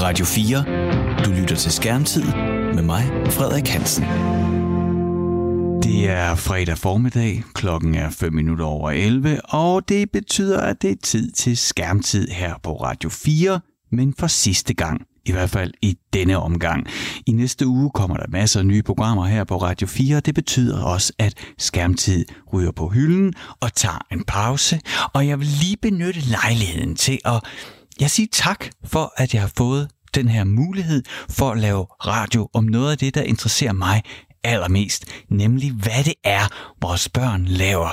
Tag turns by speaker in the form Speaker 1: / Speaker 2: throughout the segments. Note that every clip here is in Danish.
Speaker 1: Radio 4. Du lytter til Skærmtid med mig, Frederik Hansen.
Speaker 2: Det er fredag formiddag, klokken er 5 minutter over 11, og det betyder, at det er tid til skærmtid her på Radio 4, men for sidste gang. I hvert fald i denne omgang. I næste uge kommer der masser af nye programmer her på Radio 4, og det betyder også, at skærmtid ryger på hylden og tager en pause. Og jeg vil lige benytte lejligheden til at jeg siger tak for, at jeg har fået den her mulighed for at lave radio om noget af det, der interesserer mig allermest, nemlig hvad det er, vores børn laver,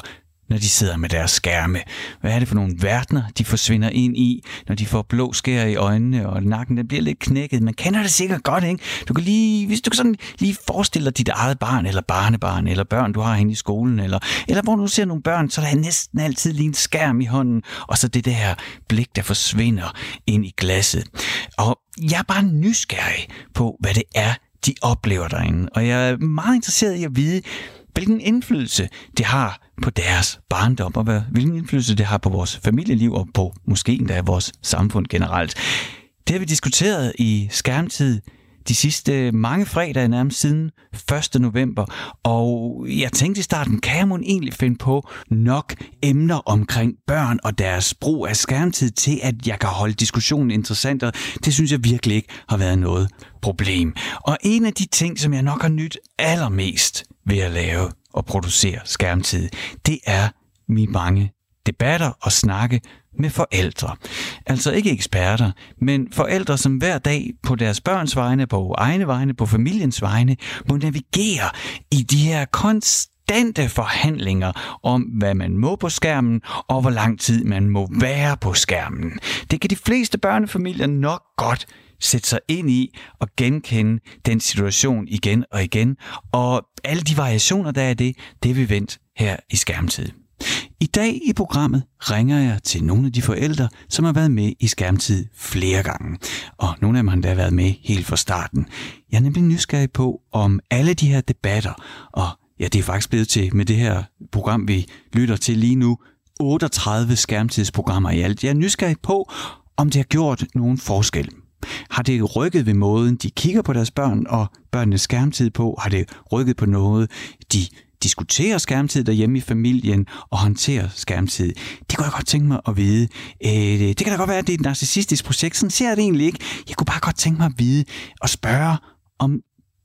Speaker 2: når de sidder med deres skærme. Hvad er det for nogle verdener, de forsvinder ind i, når de får blå skær i øjnene, og nakken den bliver lidt knækket. Man kender det sikkert godt, ikke? Du kan lige, hvis du kan sådan lige forestille dig dit eget barn, eller barnebarn, eller børn, du har henne i skolen, eller, eller hvor du ser nogle børn, så er næsten altid lige en skærm i hånden, og så det der blik, der forsvinder ind i glasset. Og jeg er bare nysgerrig på, hvad det er, de oplever derinde. Og jeg er meget interesseret i at vide, hvilken indflydelse det har på deres barndom, og hvilken indflydelse det har på vores familieliv, og på måske endda vores samfund generelt. Det har vi diskuteret i skærmtid de sidste mange fredage, nærmest siden 1. november. Og jeg tænkte i starten, kan man egentlig finde på nok emner omkring børn og deres brug af skærmtid til, at jeg kan holde diskussionen interessant, og det synes jeg virkelig ikke har været noget problem. Og en af de ting, som jeg nok har nyt allermest ved at lave og producere skærmtid, det er mine mange debatter og snakke med forældre. Altså ikke eksperter, men forældre, som hver dag på deres børns vegne, på egne vegne, på familiens vegne, må navigere i de her konstante forhandlinger om, hvad man må på skærmen, og hvor lang tid man må være på skærmen. Det kan de fleste børnefamilier nok godt sætte sig ind i og genkende den situation igen og igen. Og alle de variationer, der er det, det er vi vendt her i skærmtid. I dag i programmet ringer jeg til nogle af de forældre, som har været med i skærmtid flere gange. Og nogle af dem har endda været med helt fra starten. Jeg er nemlig nysgerrig på, om alle de her debatter, og ja, det er faktisk blevet til med det her program, vi lytter til lige nu, 38 skærmtidsprogrammer i alt. Jeg er nysgerrig på, om det har gjort nogen forskel. Har det rykket ved måden, de kigger på deres børn og børnenes skærmtid på? Har det rykket på noget, de diskuterer skærmtid derhjemme i familien og håndterer skærmtid. Det kunne jeg godt tænke mig at vide. Øh, det kan da godt være, at det er et narcissistisk projekt. Sådan ser jeg det egentlig ikke. Jeg kunne bare godt tænke mig at vide og spørge, om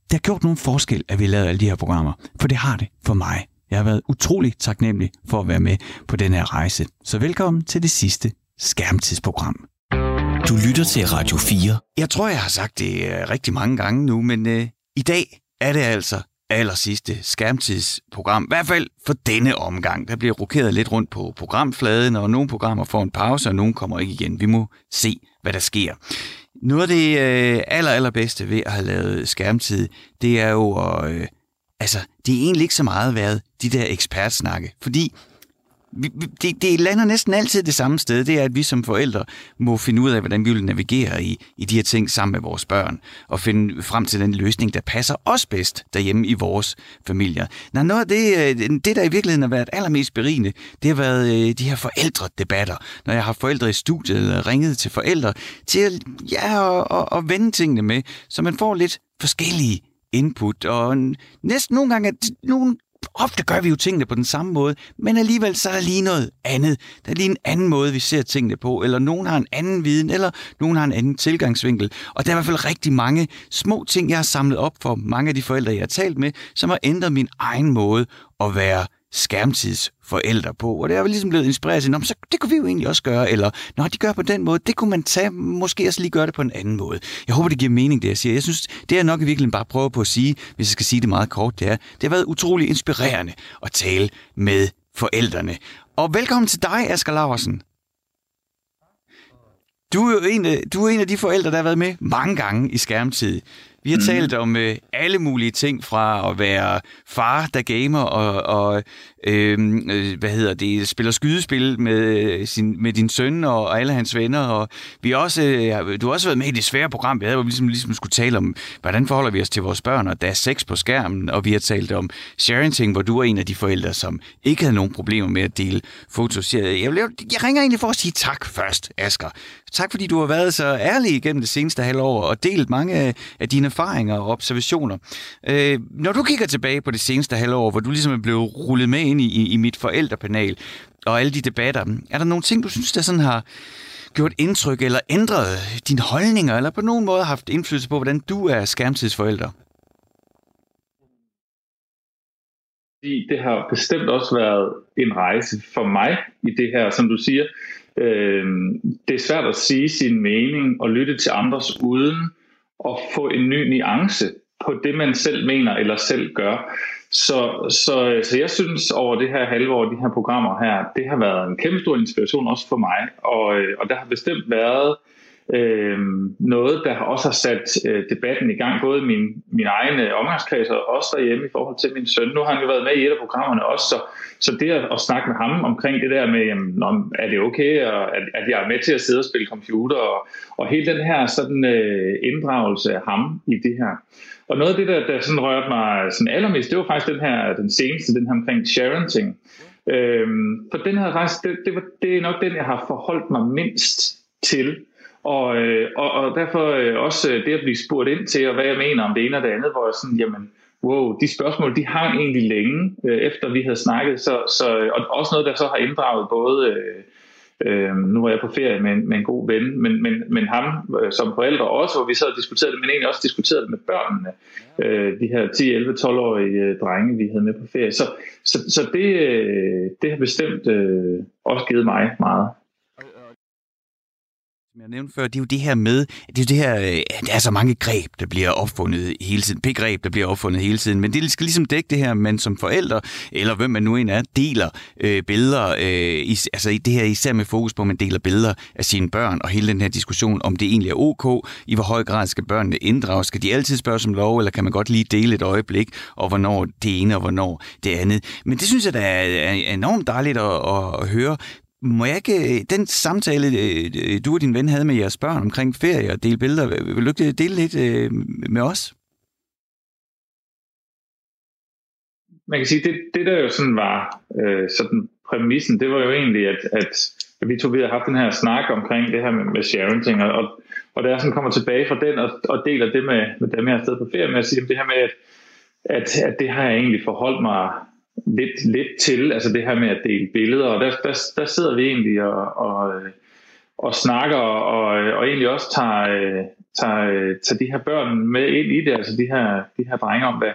Speaker 2: det har gjort nogen forskel, at vi lavede alle de her programmer. For det har det for mig. Jeg har været utrolig taknemmelig for at være med på den her rejse. Så velkommen til det sidste skærmtidsprogram.
Speaker 1: Du lytter til Radio 4.
Speaker 2: Jeg tror, jeg har sagt det øh, rigtig mange gange nu, men øh, i dag er det altså aller sidste skærmtidsprogram. I hvert fald for denne omgang. Der bliver rokeret lidt rundt på programfladen, og nogle programmer får en pause, og nogle kommer ikke igen. Vi må se, hvad der sker. Noget af det øh, aller, allerbedste ved at have lavet skærmtid, det er jo at... Øh, altså, det er egentlig ikke så meget været de der ekspertsnakke, fordi det, det lander næsten altid det samme sted. Det er, at vi som forældre må finde ud af, hvordan vi vil navigere i, i de her ting sammen med vores børn, og finde frem til den løsning, der passer os bedst derhjemme i vores familier. Når noget af det, øh, det, der i virkeligheden har været allermest berigende, det har været øh, de her forældredebatter. Når jeg har forældre i studiet, eller ringet til forældre, til ja, at, at, at vende tingene med, så man får lidt forskellige input, og næsten nogle gange, nogle ofte gør vi jo tingene på den samme måde, men alligevel så er der lige noget andet. Der er lige en anden måde, vi ser tingene på, eller nogen har en anden viden, eller nogen har en anden tilgangsvinkel. Og der er i hvert fald rigtig mange små ting, jeg har samlet op for mange af de forældre, jeg har talt med, som har ændret min egen måde at være skærmtidsforældre på. Og det er vel ligesom blevet inspireret til, så det kunne vi jo egentlig også gøre, eller når de gør på den måde, det kunne man tage, måske også lige gøre det på en anden måde. Jeg håber, det giver mening, det jeg siger. Jeg synes, det er nok i virkeligheden bare prøve på at sige, hvis jeg skal sige det meget kort, det er, det har været utrolig inspirerende at tale med forældrene. Og velkommen til dig, Asger Laversen. Du er jo en af, du er en af de forældre, der har været med mange gange i skærmtid. Vi har mm. talt om øh, alle mulige ting fra at være far, der gamer, og, og øhm, øh, hvad hedder det, spiller skydespil med, sin, med din søn og, og alle hans venner. Og vi også, øh, du har også været med i det svære program, vi havde, hvor vi ligesom, ligesom skulle tale om, hvordan forholder vi os til vores børn, og der er sex på skærmen, og vi har talt om sharing, hvor du er en af de forældre, som ikke havde nogen problemer med at dele fotos. Jeg, jeg, jeg ringer egentlig for at sige tak først, Asger. Tak fordi du har været så ærlig igennem det seneste halvår og delt mange af dine erfaringer og observationer. Øh, når du kigger tilbage på det seneste halvår, hvor du ligesom er blevet rullet med ind i, i mit forældrepanel og alle de debatter, er der nogle ting, du synes, der sådan har gjort indtryk eller ændret dine holdninger, eller på nogen måde haft indflydelse på, hvordan du er skærmtidsforælder?
Speaker 3: Det har bestemt også været en rejse for mig i det her, som du siger. Øh, det er svært at sige sin mening og lytte til andres uden at få en ny nuance på det, man selv mener eller selv gør. Så, så, så jeg synes over det her halve år, de her programmer her, det har været en kæmpe stor inspiration også for mig. Og, øh, og der har bestemt været øh, Øhm, noget, der også har sat øh, debatten i gang, både min, min egen øh, omgangskreds og også derhjemme i forhold til min søn. Nu har han jo været med i et af programmerne også, så, så det at, at snakke med ham omkring det der med, jamen, er det okay, og at, at jeg er med til at sidde og spille computer, og, og hele den her sådan, øh, inddragelse af ham i det her. Og noget af det, der, der sådan rørte mig sådan allermest, det var faktisk den her, den seneste, den her omkring sharing-ting. Øhm, for den her faktisk, det, det, var, det er nok den, jeg har forholdt mig mindst til og, øh, og, og derfor øh, også øh, det at blive spurgt ind til, og hvad jeg mener om det ene og det andet, hvor jeg sådan, jamen, wow, de spørgsmål, de hang egentlig længe, øh, efter vi havde snakket, så, så, og også noget, der så har inddraget både, øh, øh, nu er jeg på ferie med, med en god ven, men, men, men ham øh, som forældre også, hvor vi og diskuterede det, men egentlig også diskuterede det med børnene, øh, de her 10, 11, 12-årige øh, drenge, vi havde med på ferie. Så, så, så det, øh, det har bestemt øh, også givet mig meget.
Speaker 2: Som jeg nævnte før, det er jo det her med, det er jo det her, øh, der er så mange greb, der bliver opfundet hele tiden, begreb, der bliver opfundet hele tiden, men det skal ligesom dække det her, man som forældre, eller hvem man nu end er, deler øh, billeder, øh, is, altså det her især med fokus på, at man deler billeder af sine børn, og hele den her diskussion, om det egentlig er ok, i hvor høj grad skal børnene inddrages, skal de altid spørge som lov, eller kan man godt lige dele et øjeblik, og hvornår det ene, og hvornår det andet. Men det synes jeg, der er enormt dejligt at, at høre, må jeg ikke, øh, den samtale, øh, øh, du og din ven havde med jeres børn omkring ferie og dele billeder, vil du ikke dele lidt med os?
Speaker 3: Man kan sige, det, det der jo sådan var øh, sådan præmissen, det var jo egentlig, at, at vi to vi havde haft den her snak omkring det her med, med sharing og, og da jeg sådan kommer tilbage fra den og, og deler det med, med dem, jeg sted på ferie med, at sige, det her med, at, at, at det har jeg egentlig forholdt mig lidt, lidt til, altså det her med at dele billeder, og der, der, der sidder vi egentlig og, og, øh, og snakker, og, og egentlig også tager, øh, tager, øh, tager de her børn med ind i det, altså de her, de her drenge om, hvad,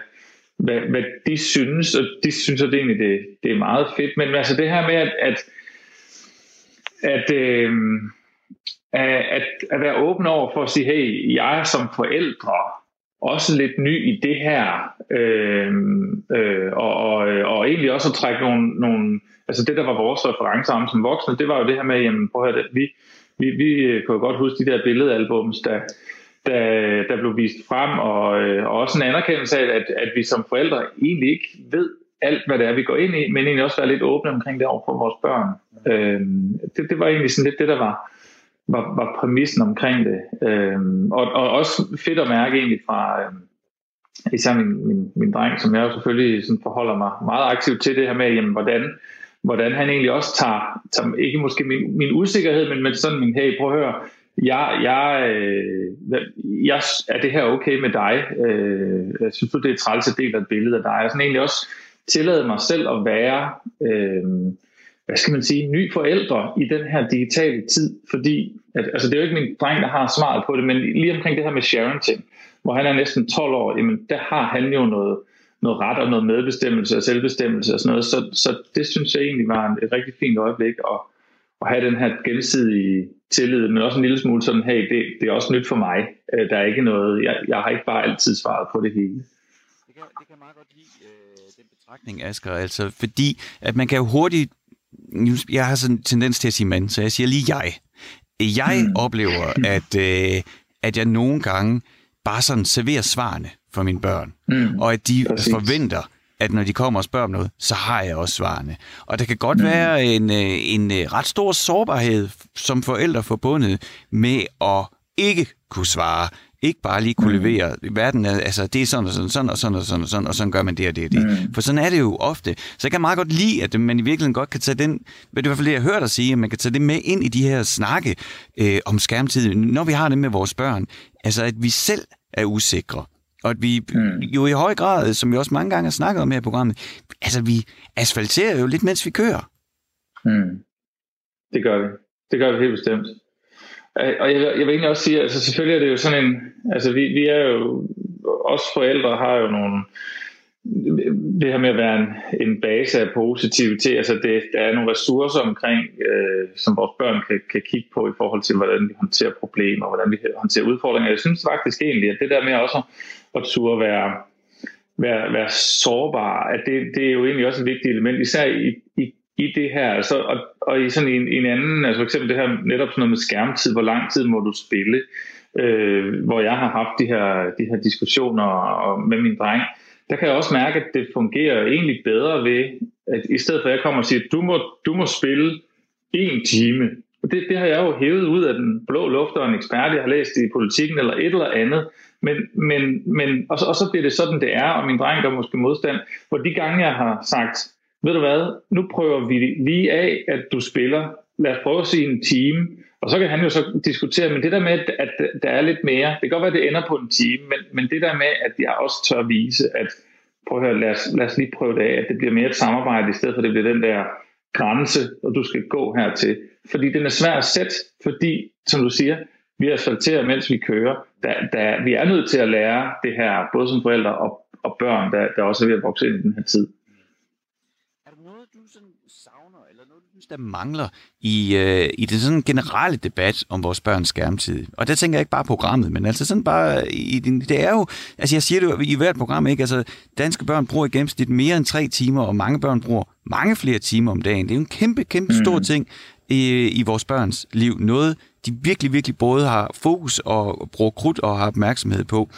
Speaker 3: hvad, hvad de synes, og de synes, at det egentlig det, det er meget fedt, men altså det her med, at, at, at, øh, at, at være åben over for at sige, hey, jeg som forældre også lidt ny i det her, øh, øh, og, og, og egentlig også at trække nogle, nogle, altså det der var vores referencer som voksne, det var jo det her med, jamen prøv at høre, vi, vi, vi øh, kunne godt huske de der billedalbums, der, der, der blev vist frem, og, øh, og også en anerkendelse af, at, at vi som forældre egentlig ikke ved alt, hvad det er, vi går ind i, men egentlig også være lidt åbne omkring det over for vores børn. Øh, det, det var egentlig sådan lidt det, der var, var, var præmissen omkring det. Øh, og, og også fedt at mærke egentlig fra Øh, især min, min, min dreng, som jeg jo selvfølgelig sådan forholder mig meget aktivt til det her med, jamen, hvordan, hvordan han egentlig også tager, tager ikke måske min, min usikkerhed, men, men sådan min, hey, prøv at høre, jeg, jeg, øh, jeg, er det her okay med dig? Øh, jeg synes du, det er træls at dele et billede af dig? Jeg sådan egentlig også tillade mig selv at være øh, hvad skal man sige, ny forældre i den her digitale tid, fordi at, altså det er jo ikke min dreng, der har svaret på det, men lige omkring det her med sharing hvor han er næsten 12 år, jamen der har han jo noget, noget ret og noget medbestemmelse og selvbestemmelse og sådan noget, så, så det synes jeg egentlig var et rigtig fint øjeblik at, at have den her gensidige tillid, men også en lille smule sådan, hey, det, det er også nyt for mig. Øh, der er ikke noget, jeg, jeg har ikke bare altid svaret på det hele.
Speaker 2: Det kan, det kan meget godt lide øh, den betragtning, Asger, altså fordi at man kan jo hurtigt jeg har sådan en tendens til at sige mand, så jeg siger lige jeg. Jeg mm. oplever, at, øh, at jeg nogle gange bare sådan serverer svarene for mine børn. Mm. Og at de Præcis. forventer, at når de kommer og spørger om noget, så har jeg også svarene. Og der kan godt mm. være en, øh, en øh, ret stor sårbarhed som forældre forbundet med at ikke kunne svare, ikke bare lige kunne mm. levere. Verden er, altså, det er sådan og sådan, sådan og sådan og sådan og sådan, og sådan gør man det og det og det. Mm. For sådan er det jo ofte. Så jeg kan meget godt lide, at man i virkeligheden godt kan tage den, det er i hvert fald det, jeg hørt dig sige, at man kan tage det med ind i de her snakke øh, om skærmtid, når vi har det med vores børn. Altså, at vi selv er usikre. Og at vi mm. jo i høj grad, som vi også mange gange har snakket om her i programmet, altså vi asfalterer jo lidt, mens vi kører.
Speaker 3: Mm. Det gør vi. Det gør vi helt bestemt. Og jeg, jeg vil egentlig også sige, altså selvfølgelig er det jo sådan en, altså vi, vi er jo, os forældre har jo nogle, det her med at være en, en base af positivitet, altså det, der er nogle ressourcer omkring, øh, som vores børn kan, kan kigge på i forhold til, hvordan vi håndterer problemer, hvordan vi håndterer udfordringer. Jeg synes faktisk egentlig, at det der med også at turde være, være, være sårbar, at det, det er jo egentlig også et vigtigt element, især i, i, i det her, altså, og, og i sådan en, en anden, altså for eksempel det her netop sådan noget med skærmtid, hvor lang tid må du spille, øh, hvor jeg har haft de her, de her diskussioner med min dreng, der kan jeg også mærke, at det fungerer egentlig bedre ved, at i stedet for at jeg kommer og siger, du må, du må spille en time, og det, det har jeg jo hævet ud af den blå luft og en ekspert, jeg har læst i politikken eller et eller andet, men, men, men og, så, og så bliver det sådan, det er, og min dreng gør måske modstand, hvor de gange, jeg har sagt, ved du hvad, nu prøver vi lige af, at du spiller, lad os prøve at sige en time, og så kan han jo så diskutere, men det der med, at der er lidt mere, det kan godt være, at det ender på en time, men, men det der med, at jeg også tør vise, at prøv at høre, lad os, lad os lige prøve det af, at det bliver mere et samarbejde, i stedet for at det bliver den der grænse, og du skal gå hertil. Fordi den er svær at sætte, fordi, som du siger, vi asfalterer, mens vi kører. Der, der, vi er nødt til at lære det her, både som forældre og, og børn, der, der også er ved at vokse ind i den her tid.
Speaker 2: Er der noget, du sådan savner, eller noget, du synes, der mangler i, øh, i den sådan generelle debat om vores børns skærmtid? Og der tænker jeg ikke bare programmet, men altså sådan bare, i, det er jo, altså jeg siger det jo i hvert program, ikke? Altså danske børn bruger i gennemsnit mere end tre timer, og mange børn bruger mange flere timer om dagen. Det er jo en kæmpe, kæmpe stor mm. ting i, i vores børns liv. Noget, de virkelig, virkelig både har fokus og bruger krudt og har opmærksomhed på.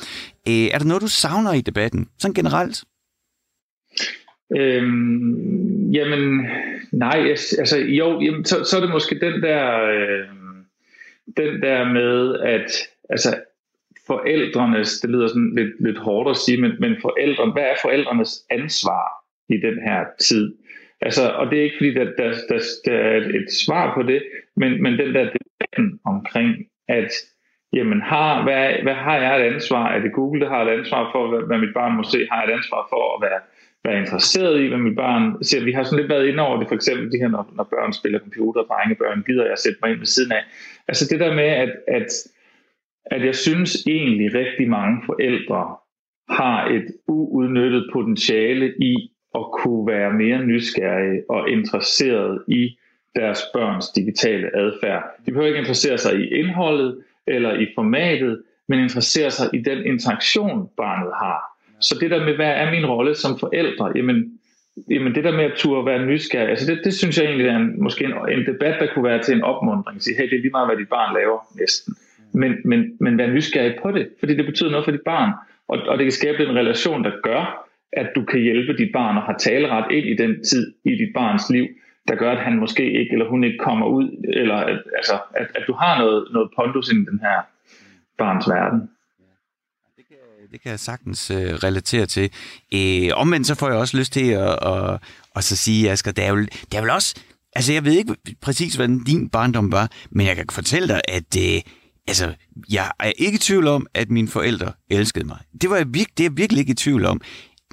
Speaker 2: Øh, er der noget, du savner i debatten, sådan generelt?
Speaker 3: Øhm, jamen, nej, altså jo, jamen, så, så er det måske den der, øh, den der med, at altså, forældrenes, det lyder sådan lidt, lidt hårdt at sige, men, men forældre, hvad er forældrenes ansvar i den her tid? Altså, og det er ikke fordi, der, der, der, der er et svar på det, men, men den der debatten omkring, at jamen, har, hvad, hvad har jeg et ansvar? Er det Google, der har et ansvar for, hvad, hvad mit barn må se? Har jeg et ansvar for at være, være interesseret i, hvad mit barn ser? Vi har sådan lidt været inde over det, for eksempel det her, når, når børn spiller computer, drengebørn, gider jeg sætte mig ind ved siden af. Altså det der med, at, at, at jeg synes egentlig rigtig mange forældre har et uudnyttet potentiale i at kunne være mere nysgerrige og interesseret i deres børns digitale adfærd. De behøver ikke interessere sig i indholdet eller i formatet, men interessere sig i den interaktion, barnet har. Så det der med, hvad er min rolle som forældre? Jamen, jamen det der med at turde være nysgerrig, altså det, det synes jeg egentlig er en, måske en, en debat, der kunne være til en opmundring. Sige, hey, det er lige meget, hvad dit barn laver næsten. Men, men, men vær nysgerrig på det, fordi det betyder noget for dit barn. Og, og det kan skabe en relation, der gør, at du kan hjælpe dit barn og har taleret ind i den tid i dit barns liv, der gør, at han måske ikke, eller hun ikke kommer ud, eller at, altså, at, at du har noget, noget pondus i den her barns verden.
Speaker 2: Det kan jeg sagtens øh, relatere til. Øh, omvendt så får jeg også lyst til at, at, at så sige, Asger, det er, jo, det er vel også... Altså, jeg ved ikke præcis, hvad din barndom var, men jeg kan fortælle dig, at Øh, altså, jeg er ikke i tvivl om, at mine forældre elskede mig. Det var jeg virkelig, det er jeg virkelig ikke i tvivl om.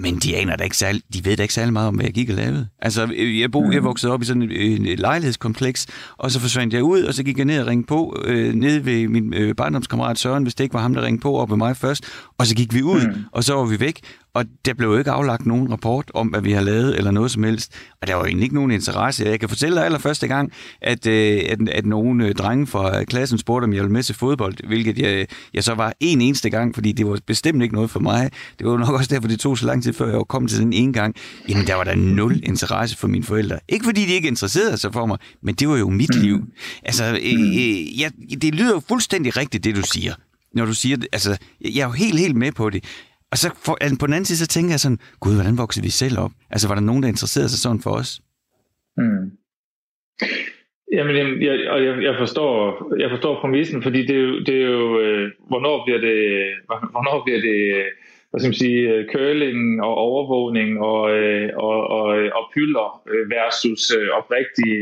Speaker 2: Men de aner da ikke særlig, de ved da ikke særlig meget om, hvad jeg gik og lavede. Altså, jeg, bo, jeg mm. voksede op i sådan et, et lejlighedskompleks, og så forsvandt jeg ud, og så gik jeg ned og ringte på, øh, ned ved min øh, barndomskammerat Søren, hvis det ikke var ham, der ringte på op ved mig først, og så gik vi ud, mm. og så var vi væk, og der blev jo ikke aflagt nogen rapport om, hvad vi har lavet, eller noget som helst. Og der var egentlig ikke nogen interesse. Jeg kan fortælle dig allerførste gang, at, øh, at, at nogle øh, drenge fra klassen spurgte, om jeg ville med til fodbold, hvilket jeg, jeg så var en eneste gang, fordi det var bestemt ikke noget for mig. Det var nok også derfor, det tog så lang tid, før jeg kom til den ene gang. Jamen, der var der nul interesse for mine forældre. Ikke fordi de ikke interesserede sig for mig, men det var jo mit mm. liv. Altså, øh, øh, jeg, det lyder jo fuldstændig rigtigt, det du siger. når du siger. Altså, jeg er jo helt, helt med på det. Og så for, altså, på den anden side, så tænker jeg sådan, gud, hvordan voksede vi selv op? Altså, var der nogen, der interesserede sig sådan for os?
Speaker 3: Mm. Jamen, jeg, og jeg, jeg, forstår, jeg forstår præmissen, fordi det er jo, det er jo øh, hvornår bliver det, hvornår bliver det øh, hvad skal man sige, øh, curling og overvågning og, øh, og, og, øh, og pylder versus øh, oprigtig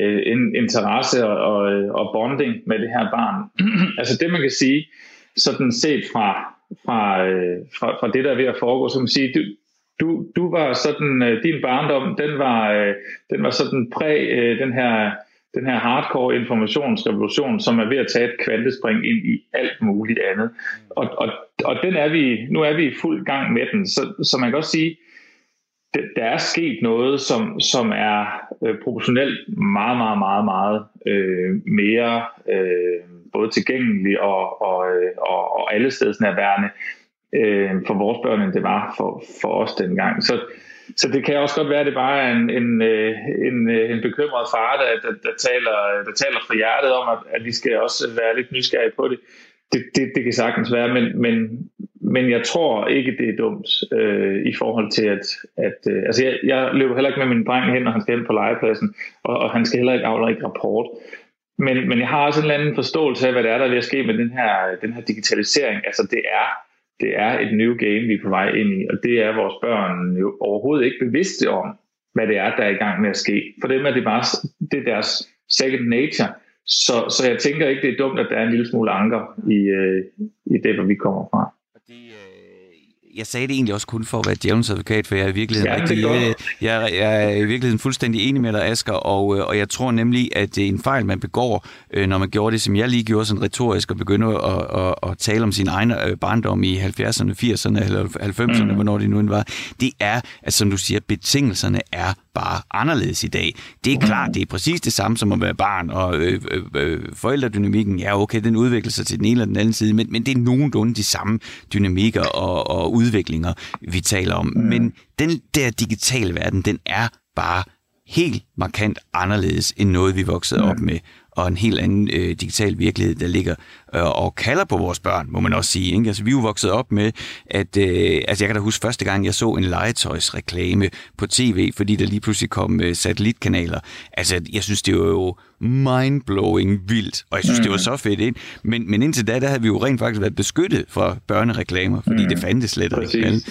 Speaker 3: øh, interesse og, og, og bonding med det her barn. altså det, man kan sige, sådan set fra, fra, øh, fra, fra det, der er ved at foregå, så man sige, du, du, du var sådan, øh, din barndom, den var, øh, den var sådan præg øh, den her, den her hardcore informationsrevolution, som er ved at tage et kvantespring ind i alt muligt andet. Og, og, og den er vi, nu er vi i fuld gang med den, så, så man kan også sige, der er sket noget, som, som er øh, proportionelt meget, meget, meget, meget øh, mere øh, både tilgængelig og, og, og, og alle allestedsnærværende øh, for vores børn, end det var for, for os dengang. Så, så det kan også godt være, at det bare er en, en, øh, en, øh, en bekymret far, der, der, der, taler, der taler fra hjertet om, at, at vi skal også være lidt nysgerrige på det. Det, det, det kan sagtens være, men, men, men jeg tror ikke, det er dumt øh, i forhold til, at, at øh, altså jeg, jeg løber heller ikke med min dreng hen, når han skal hen på legepladsen, og, og han skal heller ikke aflægge rapport. Men, men jeg har også en eller anden forståelse af, hvad det er, der er ved at ske med den her, den her digitalisering. Altså det er det er et new game, vi er på vej ind i, og det er vores børn jo overhovedet ikke bevidste om, hvad det er, der er i gang med at ske. For dem er det bare det er deres second nature. Så, så jeg tænker ikke, det er dumt, at der er en lille smule anker i, øh, i det, hvor vi kommer fra
Speaker 2: jeg sagde det egentlig også kun for at være djævelens advokat, for jeg er i virkeligheden, ja, rigtig, jeg, jeg, jeg er i virkeligheden fuldstændig enig med dig, Asger, og, øh, og jeg tror nemlig, at det er en fejl, man begår, øh, når man gjorde det, som jeg lige gjorde sådan retorisk, og begynder at, at, at tale om sin egen øh, barndom i 70'erne, 80'erne eller 90'erne, mm. hvornår det nu var. Det er, at som du siger, betingelserne er bare anderledes i dag. Det er klart, det er præcis det samme som at være barn, og øh, øh, forældredynamikken, ja okay, den udvikler sig til den ene eller den anden side, men, men det er nogenlunde de samme dynamikker og, og udviklinger, vi taler om. Mm. Men den der digitale verden, den er bare helt markant anderledes end noget, vi voksede op med og en helt anden øh, digital virkelighed, der ligger øh, og kalder på vores børn, må man også sige. Ikke? Altså, vi er jo vokset op med, at øh, altså, jeg kan da huske første gang, jeg så en legetøjsreklame på tv, fordi der lige pludselig kom øh, satellitkanaler. Altså, jeg synes, det var jo mindblowing vildt, og jeg synes, mm. det var mm. så fedt ind. Men, men indtil da, der havde vi jo rent faktisk været beskyttet fra børnereklamer, fordi mm. det fandtes slet ikke.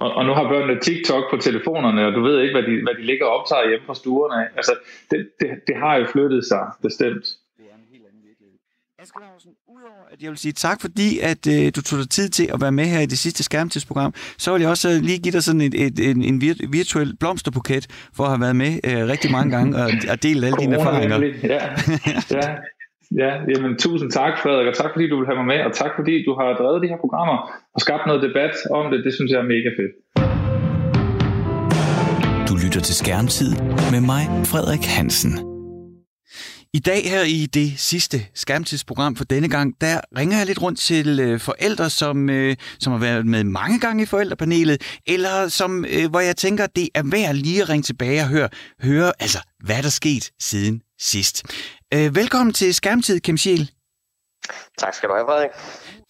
Speaker 3: Og, og nu har børnene TikTok på telefonerne, og du ved ikke, hvad de, hvad de ligger og optager hjemme fra stuerne. Altså, det, det, det har jo flyttet sig, bestemt. Er.
Speaker 2: Asger Larsen, udover at jeg vil sige tak, fordi at øh, du tog dig tid til at være med her i det sidste skærmtidsprogram, så vil jeg også øh, lige give dig sådan et, et, en, en virtuel blomsterbuket for at have været med øh, rigtig mange gange og, og dele alle dine erfaringer.
Speaker 3: Ja, ja. Ja, jamen tusind tak, Frederik, og tak fordi du vil have mig med, og tak fordi du har drevet de her programmer og skabt noget debat om det. Det synes jeg er mega fedt.
Speaker 1: Du lytter til Skærmtid med mig, Frederik Hansen.
Speaker 2: I dag her i det sidste skærmtidsprogram for denne gang, der ringer jeg lidt rundt til øh, forældre, som, øh, som har været med mange gange i forældrepanelet, eller som, øh, hvor jeg tænker, det er værd lige at ringe tilbage og høre, høre altså, hvad der er sket siden sidst. Øh, velkommen til Skærmtid, Kim Schiel.
Speaker 4: Tak skal du have, Frederik.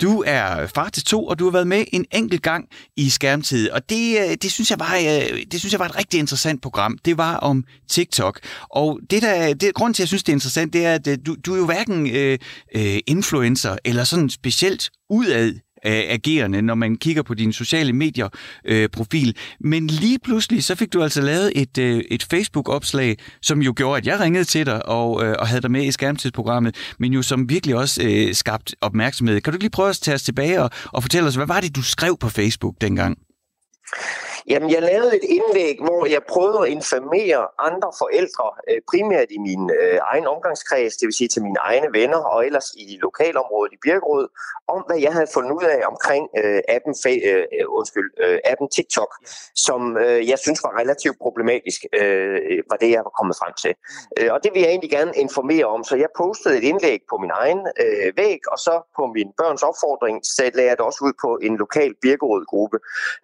Speaker 2: Du er far til to, og du har været med en enkelt gang i Skærmtid, og det, øh, det, synes jeg var, øh, det synes jeg var et rigtig interessant program. Det var om TikTok, og det der, det, grund til, at jeg synes, det er interessant, det er, at øh, du, du er jo hverken øh, influencer eller sådan specielt udad øh, agerende, når man kigger på din sociale medier øh, profil. Men lige pludselig, så fik du altså lavet et, øh, et Facebook-opslag, som jo gjorde, at jeg ringede til dig og, øh, og havde dig med i skærmtidsprogrammet, men jo som virkelig også øh, skabt opmærksomhed. Kan du lige prøve at tage os tilbage og, og fortælle os, hvad var det, du skrev på Facebook dengang?
Speaker 4: Jamen, jeg lavede et indlæg, hvor jeg prøvede at informere andre forældre, øh, primært i min øh, egen omgangskreds, det vil sige til mine egne venner, og ellers i lokalområdet i Birkerød, om hvad jeg havde fundet ud af omkring øh, appen, øh, undskyld, øh, appen TikTok, som øh, jeg synes var relativt problematisk, øh, var det, jeg var kommet frem til. Øh, og det vil jeg egentlig gerne informere om, så jeg postede et indlæg på min egen øh, væg, og så på min børns opfordring, så lagde jeg det også ud på en lokal Birkerød-gruppe,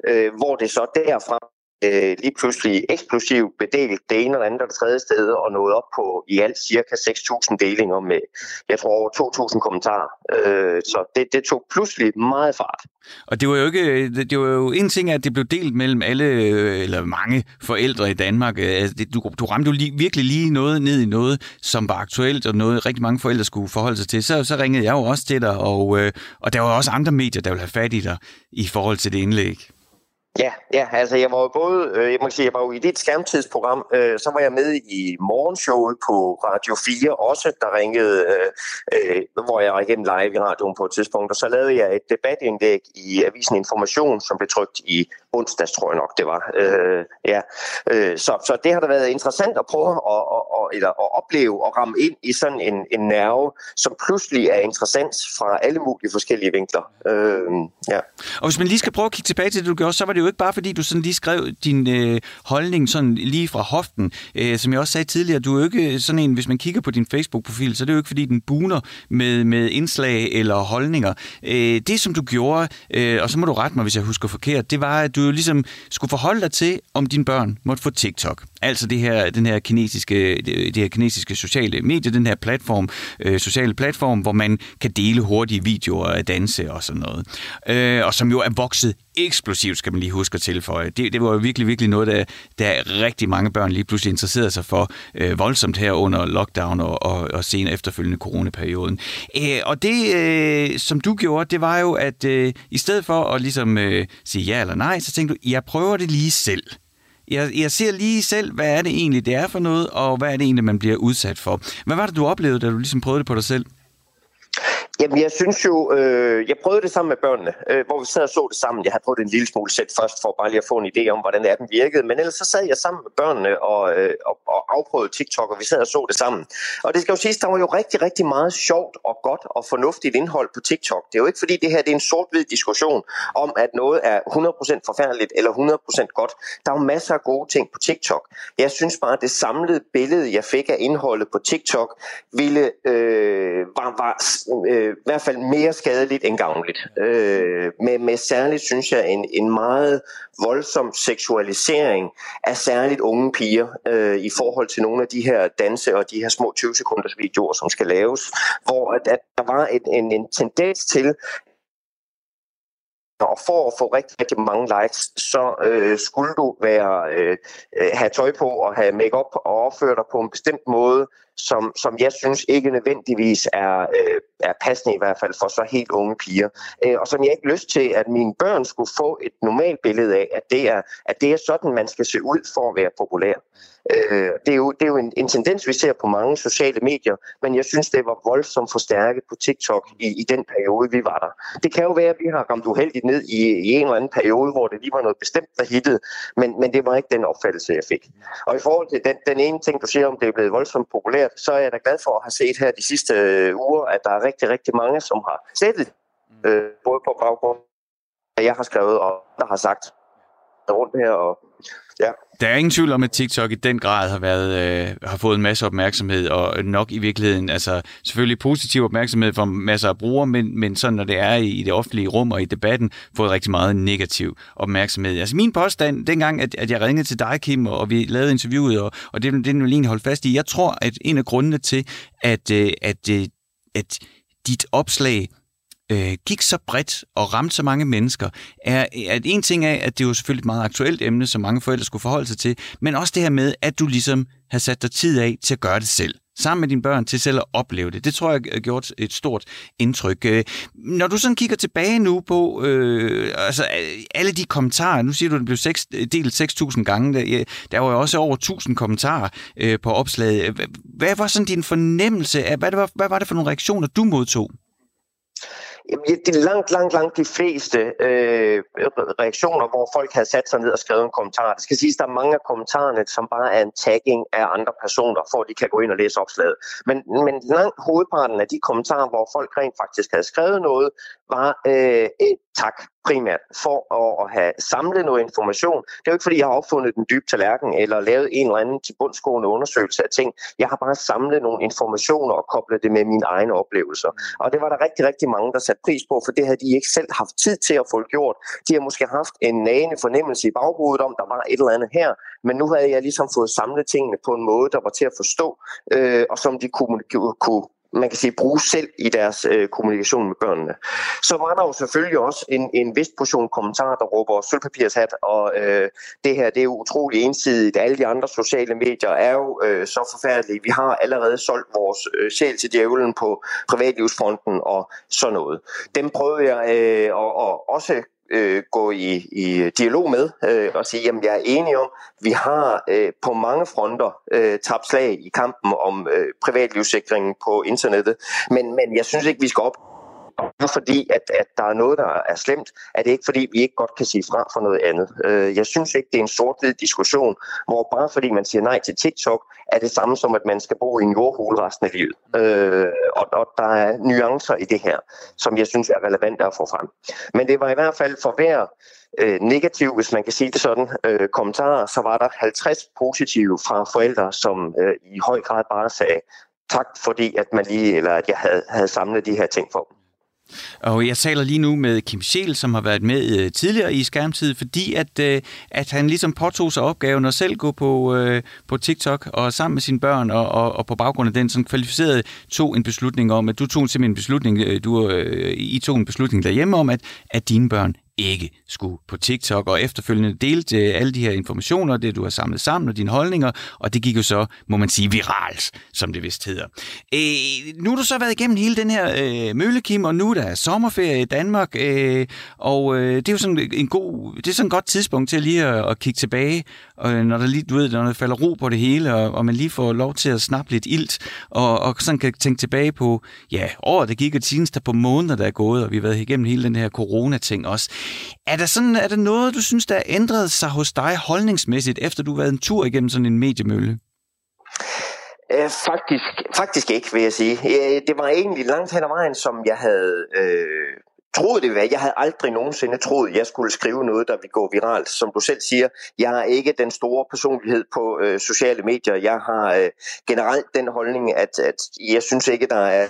Speaker 4: øh, hvor det så derfra øh, lige pludselig eksplosivt bedelt det ene eller andet og det tredje sted og nåede op på i alt cirka 6.000 delinger med, jeg tror, over 2.000 kommentarer. Øh, så det, det tog pludselig meget fart.
Speaker 2: Og det var jo ikke, det var jo en ting, at det blev delt mellem alle, øh, eller mange forældre i Danmark. Øh, altså, du, du ramte jo lige, virkelig lige noget ned i noget, som var aktuelt, og noget rigtig mange forældre skulle forholde sig til. Så, så ringede jeg jo også til dig, og, øh, og der var også andre medier, der ville have fat i dig i forhold til det indlæg.
Speaker 4: Ja, ja, altså jeg var jo både, øh, jeg må sige, jeg var jo i dit skærmtidsprogram, øh, så var jeg med i morgenshowet på Radio 4 også, der ringede, øh, øh, hvor jeg var igennem live i radioen på et tidspunkt, og så lavede jeg et debatindlæg i Avisen Information, som blev trygt i onsdags, tror jeg nok det var. Øh, ja. øh, så, så det har da været interessant at prøve at, at, at, eller at opleve og ramme ind i sådan en, en nerve, som pludselig er interessant fra alle mulige forskellige vinkler. Øh, ja.
Speaker 2: Og hvis man lige skal prøve at kigge tilbage til det, du gjorde, så var det jo ikke bare fordi, du sådan lige skrev din øh, holdning sådan lige fra hoften. Øh, som jeg også sagde tidligere, du er jo ikke sådan en, hvis man kigger på din Facebook-profil, så er det jo ikke fordi, den buner med, med indslag eller holdninger. Øh, det, som du gjorde, øh, og så må du rette mig, hvis jeg husker forkert, det var, at du ligesom skulle forholde dig til, om dine børn måtte få TikTok. Altså det her, den her kinesiske, det her kinesiske sociale medie, den her platform, øh, sociale platform, hvor man kan dele hurtige videoer af danse og sådan noget. Øh, og som jo er vokset eksplosivt, skal man lige huske at tilføje. Det, det var jo virkelig, virkelig noget, der, der rigtig mange børn lige pludselig interesserede sig for øh, voldsomt her under lockdown og, og, og senere efterfølgende coronaperioden. Øh, og det, øh, som du gjorde, det var jo, at øh, i stedet for at ligesom øh, sige ja eller nej, så tænkte du, jeg prøver det lige selv. Jeg, jeg ser lige selv, hvad er det egentlig, det er for noget, og hvad er det egentlig, man bliver udsat for. Hvad var det, du oplevede, da du ligesom prøvede det på dig selv?
Speaker 4: Jamen, jeg synes jo, øh, jeg prøvede det sammen med børnene, øh, hvor vi sad og så det sammen. Jeg havde prøvet det en lille smule sæt først, for bare lige at få en idé om, hvordan appen virkede. Men ellers så sad jeg sammen med børnene og, øh, og, og afprøvede TikTok, og vi sad og så det sammen. Og det skal jo siges, der var jo rigtig, rigtig meget sjovt og godt og fornuftigt indhold på TikTok. Det er jo ikke fordi, det her det er en sort-hvid diskussion om, at noget er 100% forfærdeligt eller 100% godt. Der er jo masser af gode ting på TikTok. Jeg synes bare, at det samlede billede, jeg fik af indholdet på TikTok, ville, øh, var, var øh, Øh, i hvert fald mere skadeligt end gavnligt. Øh, med, med særligt, synes jeg, en, en meget voldsom seksualisering af særligt unge piger øh, i forhold til nogle af de her danse og de her små 20 sekunders videoer, som skal laves, hvor at, at der var et, en, en tendens til, og for at få rigtig, rigtig mange likes, så øh, skulle du være øh, øh have tøj på og have makeup og opføre dig på en bestemt måde, som, som jeg synes ikke nødvendigvis er, øh, er passende i hvert fald for så helt unge piger. Øh, og som jeg ikke lyst til, at mine børn skulle få et normalt billede af, at det er, at det er sådan, man skal se ud for at være populær. Øh, det er jo, det er jo en, en tendens, vi ser på mange sociale medier, men jeg synes, det var voldsomt forstærket på TikTok i, i den periode, vi var der. Det kan jo være, at vi har ramt uheldigt ned i, i en eller anden periode, hvor det lige var noget bestemt, der hittede, men, men det var ikke den opfattelse, jeg fik. Og i forhold til den, den ene ting, du siger om, det er blevet voldsomt populært, så er jeg da glad for at have set her de sidste øh, uger, at der er rigtig, rigtig mange, som har slettet, øh, både på baggrund af, jeg har skrevet, og der har sagt rundt her, og Ja.
Speaker 2: Der er ingen tvivl om, at TikTok i den grad har, været, øh, har fået en masse opmærksomhed, og nok i virkeligheden, altså selvfølgelig positiv opmærksomhed for masser af brugere, men, men sådan når det er i, i det offentlige rum og i debatten, fået rigtig meget negativ opmærksomhed. Altså min påstand, dengang at, at jeg ringede til dig, Kim, og, og vi lavede interviewet, og, og det, det er nu lige holdt fast i, jeg tror, at en af grundene til, at, øh, at, øh, at dit opslag øh, gik så bredt og ramte så mange mennesker, er, at en ting af, at det er jo selvfølgelig et meget aktuelt emne, som mange forældre skulle forholde sig til, men også det her med, at du ligesom har sat dig tid af til at gøre det selv sammen med dine børn til selv at opleve det. Det tror jeg øh, har gjort et stort indtryk. Øh, når du sådan kigger tilbage nu på øh, altså, øh, alle de kommentarer, nu siger du, at det blev 6, delt 6.000 gange, der, der var jo også over 1.000 kommentarer øh, på opslaget. Hvad var sådan din fornemmelse af, hvad, det var, hvad var det for nogle reaktioner, du modtog?
Speaker 4: Jamen, det langt, langt, langt de fleste øh, reaktioner, hvor folk har sat sig ned og skrevet en kommentar. Det skal siges, at der er mange af kommentarerne, som bare er en tagging af andre personer, for at de kan gå ind og læse opslaget. Men, men langt hovedparten af de kommentarer, hvor folk rent faktisk havde skrevet noget, var øh, et tak primært for at, have samlet noget information. Det er jo ikke, fordi jeg har opfundet den dybe tallerken eller lavet en eller anden til bundsgående undersøgelse af ting. Jeg har bare samlet nogle informationer og koblet det med mine egne oplevelser. Og det var der rigtig, rigtig mange, der satte pris på, for det havde de ikke selv haft tid til at få gjort. De har måske haft en nagende fornemmelse i baghovedet om, der var et eller andet her, men nu havde jeg ligesom fået samlet tingene på en måde, der var til at forstå, øh, og som de kunne, kunne man kan sige, bruge selv i deres øh, kommunikation med børnene. Så var der jo selvfølgelig også en, en vis portion kommentarer, der råber sølvpapirshat, og øh, det her det er jo utrolig ensidigt. Alle de andre sociale medier er jo øh, så forfærdelige. Vi har allerede solgt vores øh, sjæl til djævlen på privatlivsfronten og sådan noget. Dem prøvede jeg øh, og, og også øh, gå i, i dialog med øh, og sige, at jeg er enig om, vi har øh, på mange fronter øh, tabt slag i kampen om øh, privatlivssikringen på internettet, men, men jeg synes ikke, vi skal op bare fordi, at, at der er noget, der er slemt, er det ikke fordi, vi ikke godt kan sige fra for noget andet. Øh, jeg synes ikke, det er en sort-hvid diskussion, hvor bare fordi man siger nej til TikTok, er det samme som, at man skal bo i en jordhul resten af livet. Øh, og, og der er nuancer i det her, som jeg synes er relevant at få frem. Men det var i hvert fald for hver øh, negativ, hvis man kan sige det sådan, øh, kommentarer, så var der 50 positive fra forældre, som øh, i høj grad bare sagde, tak fordi, at man lige, eller at jeg havde, havde samlet de her ting for dem.
Speaker 2: Og jeg taler lige nu med Kim Schiel, som har været med øh, tidligere i skærmtid, fordi at, øh, at han ligesom påtog sig opgaven at selv gå på, øh, på TikTok og sammen med sine børn, og, og, og på baggrund af den sådan kvalificeret tog en beslutning om, at du tog simpelthen en beslutning, du, I tog en beslutning derhjemme om, at, at dine børn ikke skulle på TikTok, og efterfølgende delte øh, alle de her informationer, det du har samlet sammen, og dine holdninger, og det gik jo så, må man sige, viralt, som det vist hedder. Øh, nu har du så været igennem hele den her øh, møllekim, og nu er der sommerferie i Danmark, øh, og øh, det er jo sådan en god, det er sådan et godt tidspunkt til lige at, at kigge tilbage, og øh, når der lige, du ved, når der falder ro på det hele, og, og man lige får lov til at snappe lidt ilt, og, og sådan kan tænke tilbage på, ja, året der gik, og de på måneder, der er gået, og vi har været igennem hele den her corona-ting også. Er der, sådan, er der noget, du synes, der er ændret sig hos dig holdningsmæssigt, efter du har været en tur igennem sådan en mediemølle?
Speaker 4: Øh, faktisk, faktisk ikke, vil jeg sige. Øh, det var egentlig langt hen ad vejen, som jeg havde øh, troet det var. Jeg havde aldrig nogensinde troet, jeg skulle skrive noget, der ville gå viralt. Som du selv siger, jeg er ikke den store personlighed på øh, sociale medier. Jeg har øh, generelt den holdning, at, at jeg synes ikke, der er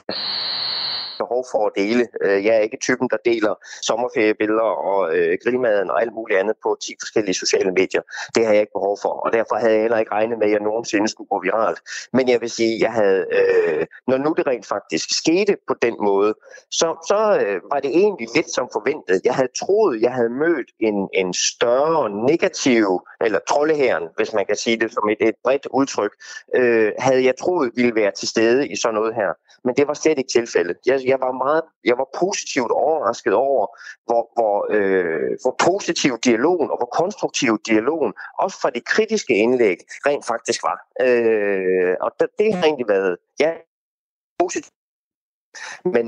Speaker 4: behov for at dele. Øh, jeg er ikke typen, der deler sommerferiebilleder og øh, grillmaden og alt muligt andet på 10 forskellige sociale medier. Det har jeg ikke behov for, og derfor havde jeg heller ikke regnet med, at jeg nogensinde skulle gå viralt. Men jeg vil sige, jeg havde, øh, når nu det rent faktisk skete på den måde, så, så øh, var det egentlig lidt som forventet. Jeg havde troet, jeg havde mødt en, en større negativ, eller troldehæren, hvis man kan sige det som et, et bredt udtryk, øh, havde jeg troet ville være til stede i sådan noget her. Men det var slet ikke tilfældet. Jeg, jeg var meget, jeg var positivt overrasket over, hvor, hvor, øh, hvor positiv dialogen og hvor konstruktiv dialogen, også fra de kritiske indlæg, rent faktisk var. Øh, og det, det har egentlig været, ja, positivt. Men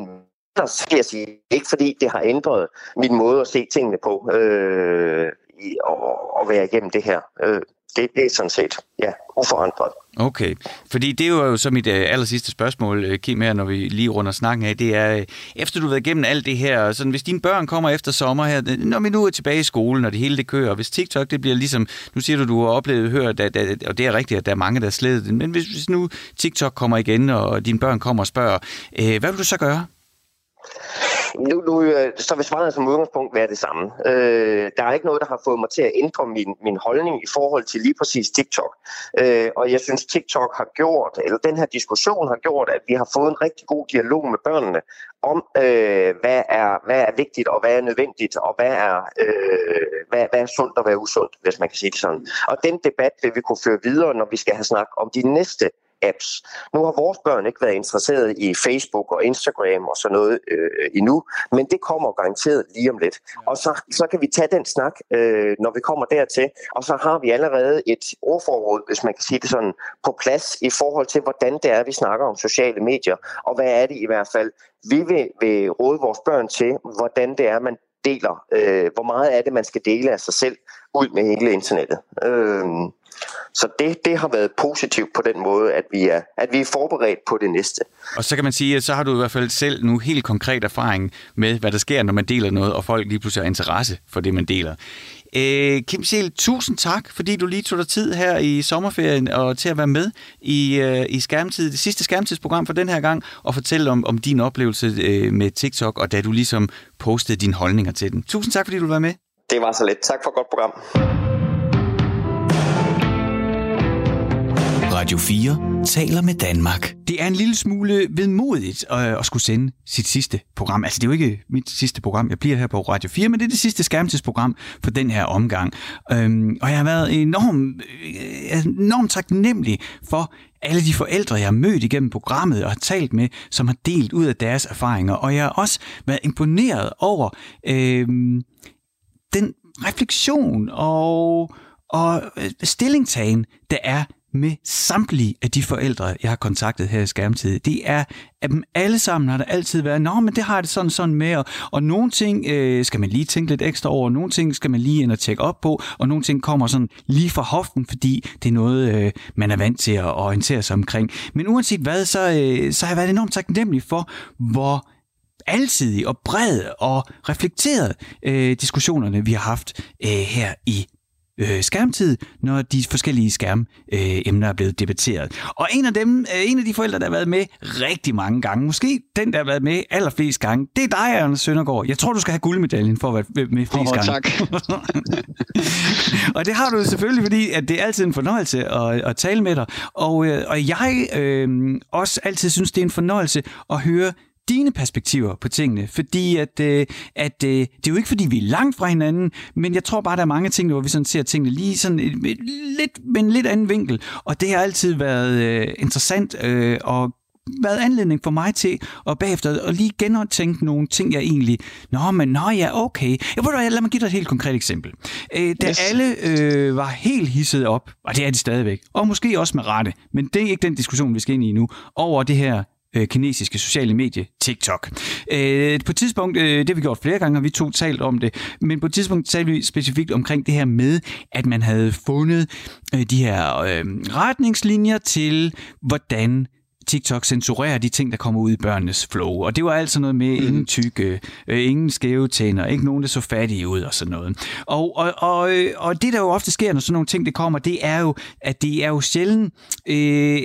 Speaker 4: ellers skal jeg sige, ikke fordi det har ændret min måde at se tingene på, øh, i, og, og være igennem det her. Øh, det, det er sådan set, ja, uforandret.
Speaker 2: Okay, fordi det er jo så mit øh, aller sidste spørgsmål, øh, Kim, her, når vi lige runder snakken af, det er, øh, efter du har været igennem alt det her, sådan, hvis dine børn kommer efter sommer her, når vi nu er tilbage i skolen, og det hele det kører, hvis TikTok, det bliver ligesom, nu siger du, du har oplevet, hørt, at, at, og det er rigtigt, at der er mange, der er sledet, men hvis, hvis nu TikTok kommer igen, og dine børn kommer og spørger, øh, hvad vil du så gøre?
Speaker 4: Nu, nu, øh, så vil svaret som udgangspunkt være det samme. Øh, der er ikke noget, der har fået mig til at ændre min, min holdning i forhold til lige præcis TikTok. Øh, og jeg synes, TikTok har gjort, eller den her diskussion har gjort, at vi har fået en rigtig god dialog med børnene om, øh, hvad, er, hvad er vigtigt og hvad er nødvendigt, og hvad er, øh, hvad, hvad er sundt og hvad er usundt, hvis man kan sige det sådan. Og den debat vil vi kunne føre videre, når vi skal have snak om de næste apps. Nu har vores børn ikke været interesseret i Facebook og Instagram og sådan noget øh, endnu, men det kommer garanteret lige om lidt. Og så, så kan vi tage den snak, øh, når vi kommer dertil, og så har vi allerede et ordforråd, hvis man kan sige det sådan, på plads i forhold til, hvordan det er, vi snakker om sociale medier, og hvad er det i hvert fald, vi vil, vil råde vores børn til, hvordan det er, man deler, øh, hvor meget er det, man skal dele af sig selv ud med hele internettet. Øh, så det, det har været positivt på den måde, at vi, er, at vi er forberedt på det næste.
Speaker 2: Og så kan man sige, at så har du i hvert fald selv nu helt konkret erfaring med, hvad der sker, når man deler noget, og folk lige pludselig har interesse for det, man deler. Øh, Kim Sjæl, tusind tak, fordi du lige tog dig tid her i sommerferien og til at være med i, øh, i skærmtid, det sidste skærmtidsprogram for den her gang, og fortælle om, om din oplevelse øh, med TikTok, og da du ligesom postede dine holdninger til den. Tusind tak, fordi du var med.
Speaker 4: Det var så let. Tak for et godt program.
Speaker 1: Radio 4 taler med Danmark.
Speaker 2: Det er en lille smule vedmodigt at, at skulle sende sit sidste program. Altså, det er jo ikke mit sidste program. Jeg bliver her på Radio 4, men det er det sidste skærmtidsprogram for den her omgang. Øhm, og jeg har været enormt, øh, enormt taknemmelig for alle de forældre, jeg har mødt igennem programmet og har talt med, som har delt ud af deres erfaringer. Og jeg har også været imponeret over øh, den refleksion og, og øh, stillingtagen, der er med samtlige af de forældre, jeg har kontaktet her i Skærmtid. Det er, at dem alle sammen har der altid været, nå, men det har det sådan sådan med, og, og nogle ting øh, skal man lige tænke lidt ekstra over, og nogle ting skal man lige ind og tjekke op på, og nogle ting kommer sådan lige fra hoften, fordi det er noget, øh, man er vant til at orientere sig omkring. Men uanset hvad, så, øh, så har jeg været enormt taknemmelig for, hvor alsidig og bred og reflekteret øh, diskussionerne, vi har haft øh, her i øh, skærmtid, når de forskellige skærmemner øh, er blevet debatteret. Og en af dem, øh, en af de forældre, der har været med rigtig mange gange, måske den, der har været med allerflest gange, det er dig, Anders Søndergaard. Jeg tror, du skal have guldmedaljen for at være med flest
Speaker 5: oh,
Speaker 2: gange.
Speaker 5: tak.
Speaker 2: og det har du selvfølgelig, fordi at det er altid en fornøjelse at, at tale med dig. Og, øh, og jeg øh, også altid synes, det er en fornøjelse at høre dine perspektiver på tingene, fordi at, øh, at øh, det er jo ikke fordi vi er langt fra hinanden, men jeg tror bare der er mange ting hvor vi sådan ser tingene lige sådan et, et, lidt med en lidt anden vinkel, og det har altid været øh, interessant øh, og været anledning for mig til at bagefter at lige genoptænke nogle ting, jeg egentlig... Nå, men nå ja, okay. Jeg ved, lad mig give dig et helt konkret eksempel. Øh, da yes. alle øh, var helt hisset op, og det er de stadigvæk, og måske også med rette, men det er ikke den diskussion, vi skal ind i nu, over det her øh, kinesiske sociale medie, TikTok. Øh, på et tidspunkt, øh, det har vi gjort flere gange, og vi to talt om det, men på et tidspunkt talte vi specifikt omkring det her med, at man havde fundet øh, de her øh, retningslinjer til, hvordan TikTok censurerer de ting, der kommer ud i børnenes flow. Og det var altså noget med mm. ingen tykke, øh, ingen skæve tænder, ikke nogen, der så fattige ud og sådan noget. Og, og, og, og det, der jo ofte sker, når sådan nogle ting det kommer, det er jo, at det er jo sjældent, øh,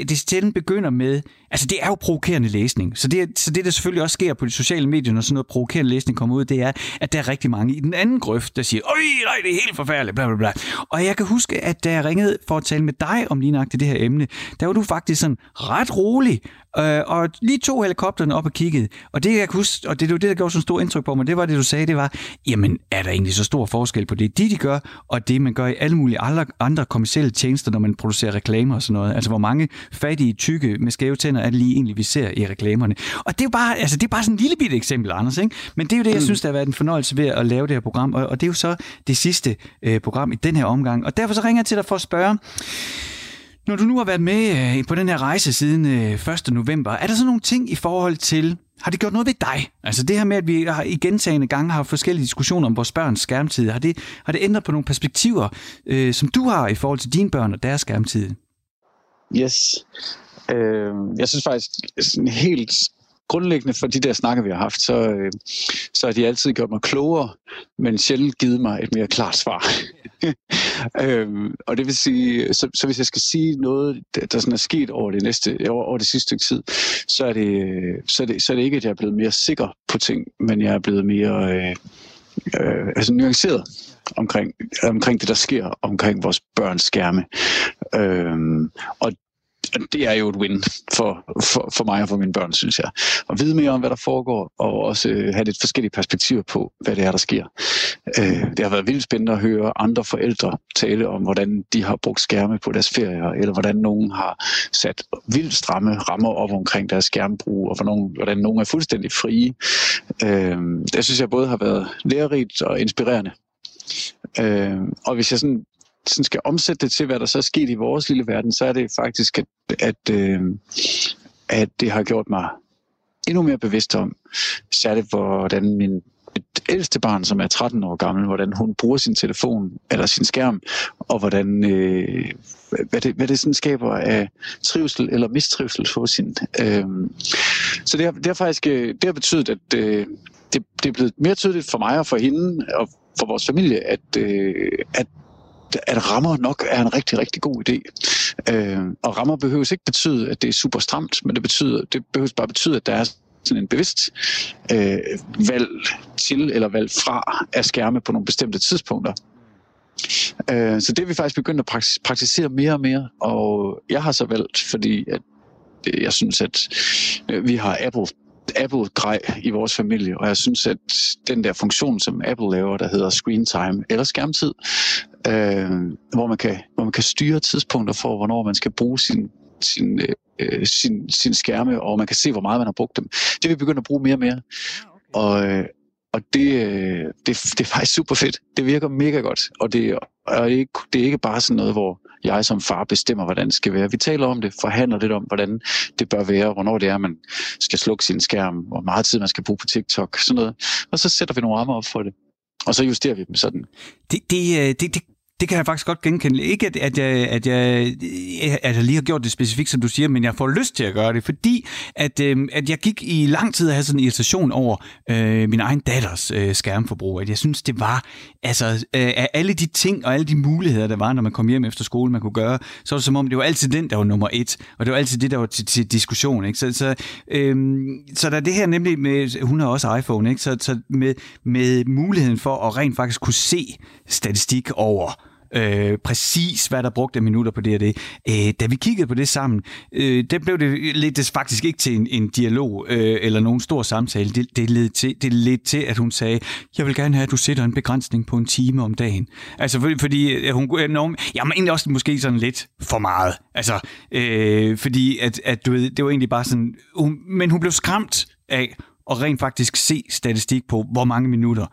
Speaker 2: det sjældent begynder med, altså det er jo provokerende læsning. Så det, så det, der selvfølgelig også sker på de sociale medier, når sådan noget provokerende læsning kommer ud, det er, at der er rigtig mange i den anden grøft, der siger, øj, nej, det er helt forfærdeligt, bla bla bla. Og jeg kan huske, at da jeg ringede for at tale med dig om lige nøjagtigt det her emne, der var du faktisk sådan ret rolig, øh, og lige to helikopterne op og kiggede. Og det, jeg kan huske, og det er jo det, der gjorde så stor indtryk på mig, det var det, du sagde, det var, jamen, er der egentlig så stor forskel på det, de, de gør, og det, man gør i alle mulige andre, andre kommersielle tjenester, når man producerer reklamer og sådan noget. Altså, hvor mange fattige, tykke med skæve tænder er det lige egentlig, vi ser i reklamerne. Og det er jo bare, altså, det er bare sådan en lille bitte eksempel, Anders, ikke? Men det er jo det, jeg mm. synes, der har været en fornøjelse ved at lave det her program, og, og det er jo så det sidste øh, program i den her omgang. Og derfor så ringer jeg til dig for at spørge, når du nu har været med øh, på den her rejse siden øh, 1. november, er der så nogle ting i forhold til, har det gjort noget ved dig? Altså det her med, at vi har i gentagende gange har forskellige diskussioner om vores børns skærmtid, har det, har det ændret på nogle perspektiver, øh, som du har i forhold til dine børn og deres skærmtid?
Speaker 5: Yes. Øh, jeg synes faktisk sådan helt grundlæggende for de der snakker, vi har haft, så, øh, så har de altid gjort mig klogere, men sjældent givet mig et mere klart svar. øhm, og det vil sige, så, så hvis jeg skal sige noget, der, sådan er sket over det, næste, over, over det sidste stykke tid, så er, det, så, er det, så er det ikke, at jeg er blevet mere sikker på ting, men jeg er blevet mere øh, øh, altså nuanceret omkring, omkring det, der sker omkring vores børns skærme. Øhm, og det er jo et win for, for, for mig og for mine børn, synes jeg. At vide mere om, hvad der foregår, og også øh, have lidt forskellige perspektiver på, hvad det er, der sker. Øh, det har været vildt spændende at høre andre forældre tale om, hvordan de har brugt skærme på deres ferier, eller hvordan nogen har sat vildt stramme rammer op omkring deres skærmbrug, og hvordan, hvordan nogen er fuldstændig frie. Øh, det synes jeg både har været lærerigt og inspirerende. Øh, og hvis jeg sådan sådan skal omsætte det til, hvad der så er sket i vores lille verden, så er det faktisk, at, at, øh, at det har gjort mig endnu mere bevidst om, særligt hvordan min, et ældste barn, som er 13 år gammel, hvordan hun bruger sin telefon eller sin skærm, og hvordan, øh, hvad, det, hvad det sådan skaber af trivsel eller mistrivsel hos hende. Øh, så det har, det har faktisk øh, det har betydet, at øh, det, det er blevet mere tydeligt for mig og for hende og for vores familie, at, øh, at at rammer nok er en rigtig, rigtig god idé. Øh, og rammer behøves ikke betyde, at det er super stramt, men det, betyder, det behøves bare betyde, at der er sådan en bevidst øh, valg til eller valg fra af skærme på nogle bestemte tidspunkter. Øh, så det er vi faktisk begyndt at praktisere mere og mere, og jeg har så valgt, fordi at øh, jeg synes, at øh, vi har Apple Apple-grej i vores familie, og jeg synes, at den der funktion, som Apple laver, der hedder screen time eller skærmtid, øh, hvor, man kan, hvor man kan styre tidspunkter for, hvornår man skal bruge sin, sin, øh, sin, sin skærme, og man kan se, hvor meget man har brugt dem. Det vil vi begynde at bruge mere og mere. Og, øh, og det, øh, det, det er faktisk super fedt. Det virker mega godt, og det, og ikke, det er ikke bare sådan noget, hvor jeg som far bestemmer, hvordan det skal være. Vi taler om det, forhandler lidt om, hvordan det bør være, hvornår det er, man skal slukke sin skærm, hvor meget tid man skal bruge på TikTok, sådan noget. Og så sætter vi nogle rammer op for det. Og så justerer vi dem sådan.
Speaker 2: Det, det, øh, det, det det kan jeg faktisk godt genkende. Ikke at, at, jeg, at, jeg, at jeg lige har gjort det specifikt, som du siger, men jeg får lyst til at gøre det, fordi at, øh, at jeg gik i lang tid og havde sådan en irritation over øh, min egen datters øh, skærmforbrug. At jeg synes, det var, altså øh, af alle de ting og alle de muligheder, der var, når man kom hjem efter skole, man kunne gøre, så var det som om, det var altid den, der var nummer et, og det var altid det, der var til, til diskussion. Ikke? Så, så, øh, så der er det her nemlig med, hun har også iPhone, ikke? Så, så med, med muligheden for at rent faktisk kunne se statistik over, øh, præcis, hvad der brugte minutter på det og det. Øh, da vi kiggede på det sammen, øh, det blev det lidt faktisk ikke til en, en dialog øh, eller nogen stor samtale. Det, det, led til, det led til, at hun sagde, jeg vil gerne have, at du sætter en begrænsning på en time om dagen. Altså, fordi, fordi øh, hun øh, kunne enormt... Jamen, egentlig også måske sådan lidt for meget. Altså, øh, fordi at, at du ved, det var egentlig bare sådan... Hun, men hun blev skræmt af at rent faktisk se statistik på, hvor mange minutter,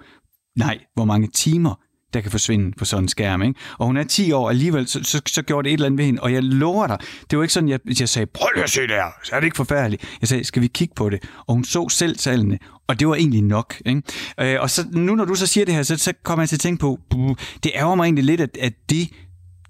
Speaker 2: nej, hvor mange timer der kan forsvinde på sådan en skærm. Ikke? Og hun er 10 år, alligevel så, så, så gjorde det et eller andet ved hende. Og jeg lover dig, det var ikke sådan, jeg, jeg sagde, prøv lige at se det her, så er det ikke forfærdeligt. Jeg sagde, skal vi kigge på det? Og hun så selv tallene, og det var egentlig nok. Ikke? Øh, og så, nu når du så siger det her, så, så kommer jeg til at tænke på, det ærger mig egentlig lidt, at, at det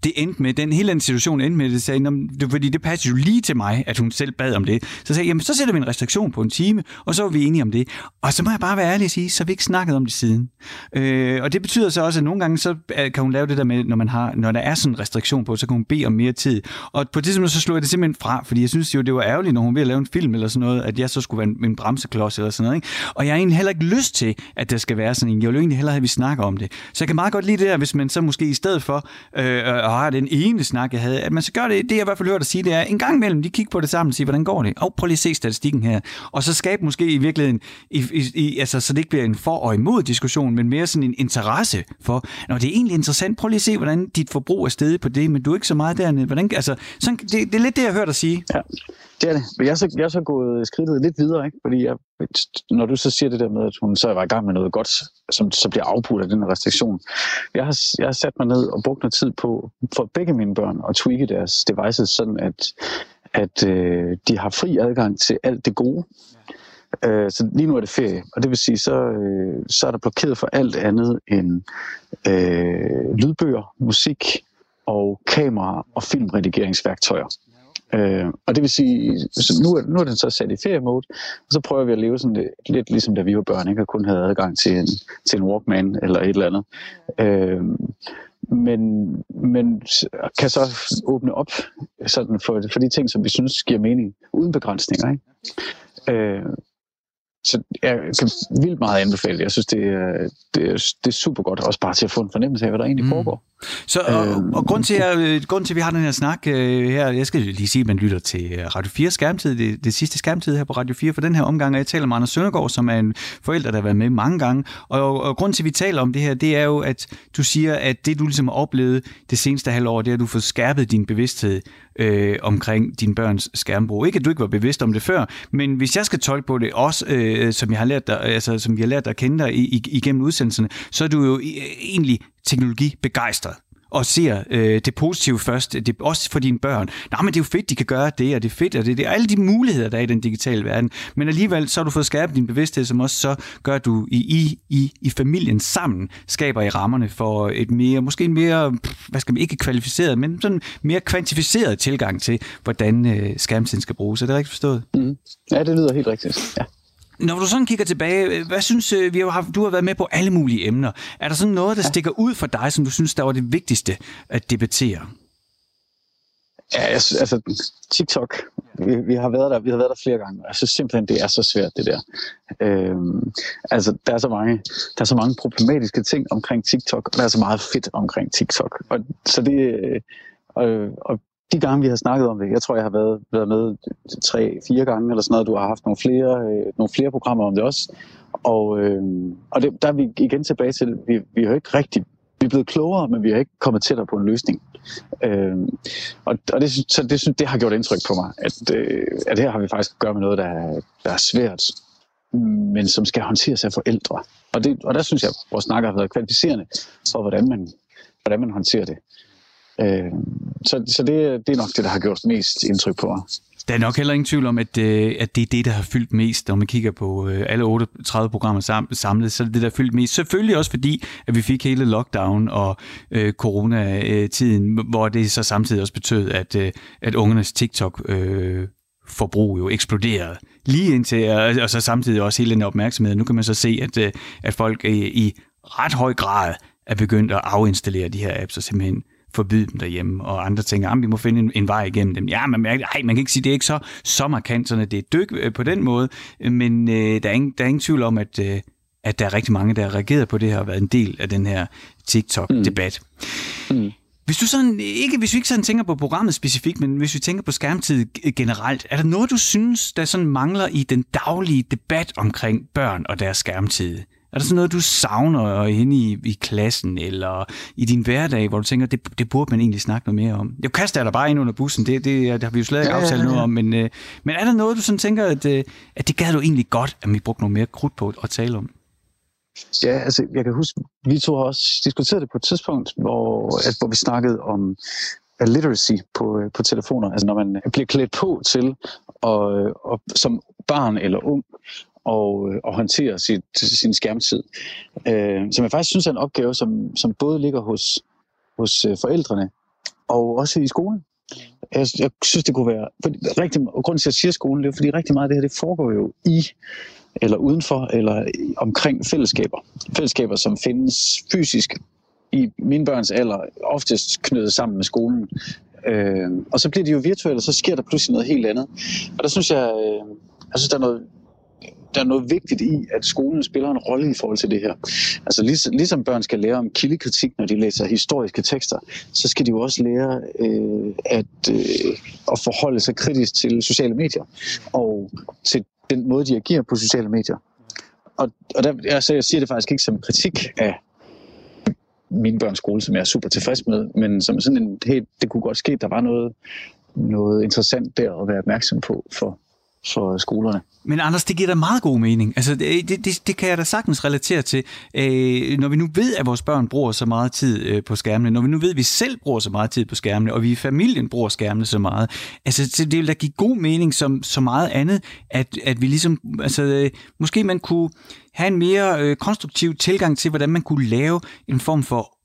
Speaker 2: det endte med, den hele den situation endte med, det sagde, det, fordi det passede jo lige til mig, at hun selv bad om det. Så sagde jeg, jamen så sætter vi en restriktion på en time, og så var vi enige om det. Og så må jeg bare være ærlig og sige, så har vi ikke snakket om det siden. Øh, og det betyder så også, at nogle gange så øh, kan hun lave det der med, når, man har, når der er sådan en restriktion på, så kan hun bede om mere tid. Og på det tidspunkt så slog jeg det simpelthen fra, fordi jeg synes jo, det var ærgerligt, når hun ville lave en film eller sådan noget, at jeg så skulle være en, en bremseklods eller sådan noget. Ikke? Og jeg har egentlig heller ikke lyst til, at der skal være sådan en. Jeg vil jo egentlig hellere have, at vi snakker om det. Så jeg kan meget godt lide det der, hvis man så måske i stedet for øh, og den ene snak, jeg havde, at man så gør det, det jeg i hvert fald hørt at sige, det er en gang imellem, de kigger på det sammen og siger, hvordan går det? Og prøv lige at se statistikken her. Og så skabe måske i virkeligheden, i, i, i, altså, så det ikke bliver en for og imod diskussion, men mere sådan en interesse for, når det er egentlig interessant, prøv lige at se, hvordan dit forbrug er steget på det, men du er ikke så meget dernede. Hvordan, altså, sådan, det, det, er lidt det, jeg har hørt dig sige.
Speaker 5: Ja, det er det. Men jeg er så, jeg er så gået skridtet lidt videre, ikke? fordi jeg, når du så siger det der med, at hun så var i gang med noget godt, som så bliver afbrudt af den restriktion. Jeg har, jeg har sat mig ned og brugt noget tid på, for begge mine børn, at tweake deres devices, sådan at, at øh, de har fri adgang til alt det gode. Øh, så lige nu er det ferie, og det vil sige, så, øh, så er der blokeret for alt andet end øh, lydbøger, musik og kamera- og filmredigeringsværktøjer. Øh, og det vil sige, så nu, er, nu er den så sat i feriemode, og så prøver vi at leve sådan lidt, lidt ligesom da vi var børn, ikke? og kun havde adgang til en, til en Walkman eller et eller andet. Øh, men, men kan så åbne op sådan for, for de ting, som vi synes giver mening, uden begrænsninger. Ikke? Øh, så jeg kan vildt meget anbefale Jeg synes, det er, det, er, det er super godt, også bare til at få en fornemmelse af, hvad der egentlig mm. foregår.
Speaker 2: Så, og, øh, og grund, til, at, grund til, at vi har den her snak øh, her, jeg skal lige sige, at man lytter til øh, Radio 4 skærmtid, det, det sidste skærmtid her på Radio 4 for den her omgang, og jeg taler med Anders Søndergaard, som er en forælder, der har været med mange gange. Og, og grund til, at vi taler om det her, det er jo, at du siger, at det, du ligesom har oplevet det seneste halvår, det er, at du får skærpet din bevidsthed øh, omkring din børns skærmbrug. Ikke, at du ikke var bevidst om det før, men hvis jeg skal tolke på det, også øh, Øh, som, jeg har lært dig, øh, altså, som vi har lært dig at kende dig igennem udsendelserne, så er du jo øh, egentlig teknologibegejstret. og ser øh, det positive først, det også for dine børn. Nej, men det er jo fedt, de kan gøre det, og det er fedt, og det, det er alle de muligheder, der er i den digitale verden. Men alligevel, så har du fået skabt din bevidsthed, som også så gør, at du i, i, i, i familien sammen skaber i rammerne for et mere, måske en mere, hvad skal man, ikke kvalificeret, men sådan mere kvantificeret tilgang til, hvordan øh, skærmtiden skal bruges. Er det rigtigt forstået?
Speaker 5: Mm. Ja, det lyder helt rigtigt. Ja.
Speaker 2: Når du sådan kigger tilbage, hvad synes øh, vi har du har været med på alle mulige emner. Er der sådan noget, der ja. stikker ud for dig, som du synes, der var det vigtigste at debattere?
Speaker 5: Ja, altså TikTok, vi, vi, har været der, vi har været der flere gange, og jeg synes simpelthen, det er så svært, det der. Øhm, altså, der er, så mange, der er så mange problematiske ting omkring TikTok, og der er så meget fedt omkring TikTok. Og, så det, øh, og, og de gange, vi har snakket om det, jeg tror, jeg har været, været med tre, fire gange eller sådan noget. Du har haft nogle flere, øh, nogle flere programmer om det også. Og, øh, og det, der er vi igen tilbage til, vi, vi har ikke rigtig vi er blevet klogere, men vi har ikke kommet tættere på en løsning. Øh, og og det, så det, det har gjort indtryk på mig, at, øh, at her har vi faktisk at gøre med noget, der er, der er svært, men som skal håndteres af forældre. Og, det, og der synes jeg, at vores snakker har været kvalificerende for, hvordan man, hvordan man håndterer det. Øh, så så det, det er nok det, der har gjort mest indtryk på mig.
Speaker 2: Der er nok heller ingen tvivl om, at, øh, at det er det, der har fyldt mest, når man kigger på øh, alle 38 programmer samlet, så er det det, der har fyldt mest. Selvfølgelig også fordi, at vi fik hele lockdown og øh, coronatiden, hvor det så samtidig også betød, at, øh, at ungernes TikTok øh, forbrug jo eksploderede. Lige indtil, og så samtidig også hele den opmærksomhed. Nu kan man så se, at, øh, at folk i, i ret høj grad er begyndt at afinstallere de her apps og simpelthen forbyde dem derhjemme, og andre tænker, at vi må finde en, en vej igennem dem. Ja, man, mærker, ej, man kan ikke sige, det er ikke så, så markant, sådan at det er dyk øh, på den måde, men øh, der, er ingen, der er ingen tvivl om, at, øh, at der er rigtig mange, der har reageret på det her og været en del af den her TikTok-debat. Mm. Mm. Hvis du sådan, ikke, hvis vi ikke sådan tænker på programmet specifikt, men hvis vi tænker på skærmtid generelt, er der noget, du synes, der sådan mangler i den daglige debat omkring børn og deres skærmtid? Er der sådan noget, du savner inde i, i klassen eller i din hverdag, hvor du tænker, det, det burde man egentlig snakke noget mere om? Jeg kaster dig bare ind under bussen, det, det, det har vi jo slet ikke ja, aftalt ja, ja. noget om, men, øh, men er der noget, du sådan tænker, at, øh, at det gad du egentlig godt, at vi brugte noget mere krudt på at tale om?
Speaker 5: Ja, altså jeg kan huske, vi to har også diskuteret det på et tidspunkt, hvor, at, hvor vi snakkede om literacy på, øh, på telefoner. Altså når man bliver klædt på til, og, og som barn eller ung, og, øh, og håndtere sit, sin skærmtid. Øh, som jeg faktisk synes er en opgave, som, som både ligger hos, hos øh, forældrene og også i skolen. Jeg, jeg synes, det kunne være... For rigtig, og grunden til, at jeg siger skolen, det er, fordi rigtig meget af det her, det foregår jo i eller udenfor, eller omkring fællesskaber. Fællesskaber, som findes fysisk i mine børns alder, oftest knyttet sammen med skolen. Øh, og så bliver de jo virtuelle, og så sker der pludselig noget helt andet. Og der synes jeg, øh, jeg synes, der er noget der er noget vigtigt i, at skolen spiller en rolle i forhold til det her. Altså lig, ligesom børn skal lære om kildekritik, når de læser historiske tekster, så skal de jo også lære øh, at, øh, at forholde sig kritisk til sociale medier og til den måde, de agerer på sociale medier. Og, og der, altså, jeg siger det faktisk ikke som kritik af min børns skole, som jeg er super tilfreds med, men som sådan en, hey, det kunne godt ske, der var noget, noget interessant der at være opmærksom på for, for øh, skolerne.
Speaker 2: Men Anders, det giver da meget god mening. Altså, det, det, det kan jeg da sagtens relatere til. Øh, når vi nu ved, at vores børn bruger så meget tid øh, på skærmene, når vi nu ved, at vi selv bruger så meget tid på skærmene, og vi i familien bruger skærmene så meget, altså, det vil da give god mening som så meget andet, at, at vi ligesom, altså, øh, måske man kunne have en mere øh, konstruktiv tilgang til, hvordan man kunne lave en form for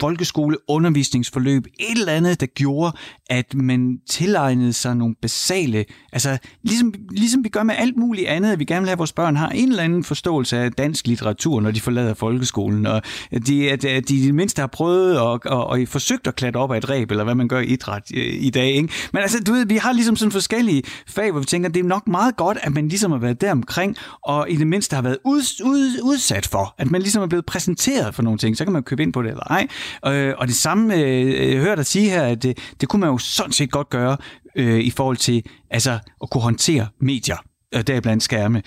Speaker 2: folkeskole, undervisningsforløb, et eller andet, der gjorde, at man tilegnede sig nogle basale, altså ligesom, ligesom vi gør med alt muligt andet, at vi gerne vil have, at vores børn har en eller anden forståelse af dansk litteratur, når de forlader folkeskolen, og de, at, at de i det mindste har prøvet og, og, og forsøgt at klatre op af et ræb, eller hvad man gør i idræt øh, i dag. Ikke? Men altså, du ved, vi har ligesom sådan forskellige fag, hvor vi tænker, at det er nok meget godt, at man ligesom har været der omkring, og i det mindste har været ud, ud, udsat for, at man ligesom er blevet præsenteret for nogle ting, så kan man købe ind på det eller ej. Øh, og det samme øh, øh, jeg hører dig sige her, at det, det kunne man jo sådan set godt gøre øh, i forhold til altså, at kunne håndtere medier øh, og der blandt skærme,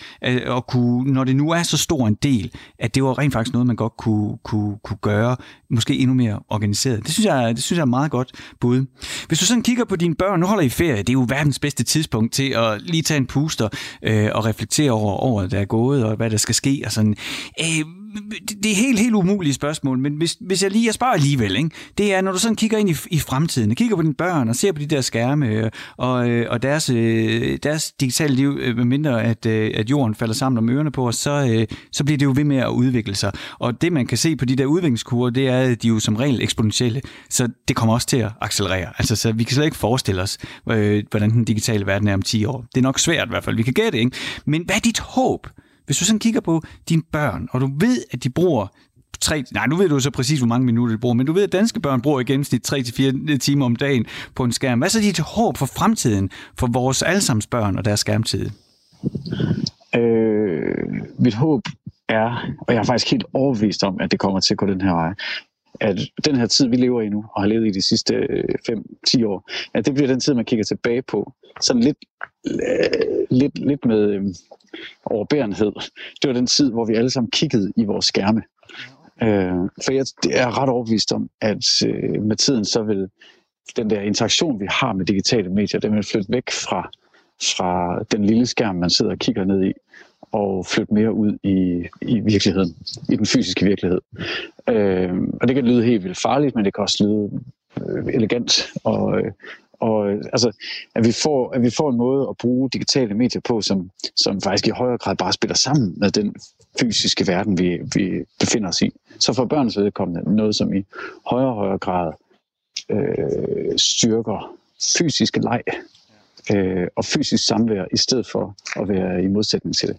Speaker 2: og kunne, når det nu er så stor en del, at det var rent faktisk noget, man godt kunne, kunne, kunne gøre, måske endnu mere organiseret. Det synes, jeg, det synes jeg er meget godt bud. Hvis du sådan kigger på dine børn, nu holder I ferie, det er jo verdens bedste tidspunkt til at lige tage en puster øh, og reflektere over året, der er gået, og hvad der skal ske. Og sådan. Øh, det er helt, helt umulige spørgsmål, men hvis, hvis jeg lige, jeg spørger alligevel, ikke? det er, når du sådan kigger ind i, i fremtiden, kigger på dine børn og ser på de der skærme øh, og, øh, og deres, øh, deres digitale liv, medmindre at, at jorden falder sammen om ørerne på os, så, så bliver det jo ved med at udvikle sig. Og det, man kan se på de der udviklingskurver, det er, at de er jo som regel eksponentielle, så det kommer også til at accelerere. Altså, så vi kan slet ikke forestille os, hvordan den digitale verden er om 10 år. Det er nok svært i hvert fald, vi kan gætte, ikke? Men hvad er dit håb? Hvis du sådan kigger på dine børn, og du ved, at de bruger tre, nej, nu ved du så præcis, hvor mange minutter de bruger, men du ved, at danske børn bruger i gennemsnit 3-4 øh, timer om dagen på en skærm. Hvad er så dit håb for fremtiden, for vores allesammens børn og deres skærmtid?
Speaker 5: Øh, mit håb er, og jeg er faktisk helt overbevist om, at det kommer til at gå den her vej, at den her tid, vi lever i nu, og har levet i de sidste øh, 5-10 år, at det bliver den tid, man kigger tilbage på, sådan lidt, øh, lidt, lidt med øh, overbærenhed. Det var den tid, hvor vi alle sammen kiggede i vores skærme. Øh, for jeg er ret overbevist om, at øh, med tiden så vil den der interaktion, vi har med digitale medier, den vil flytte væk fra, fra den lille skærm, man sidder og kigger ned i, og flytte mere ud i, i virkeligheden, i den fysiske virkelighed. Øh, og det kan lyde helt vildt farligt, men det kan også lyde øh, elegant og, øh, og øh, altså, at vi, får, at vi får en måde at bruge digitale medier på, som, som faktisk i højere grad bare spiller sammen med den fysiske verden, vi, vi befinder os i. Så for børns vedkommende noget, som i højere og højere grad øh, styrker fysiske leg øh, og fysisk samvær, i stedet for at være i modsætning til det.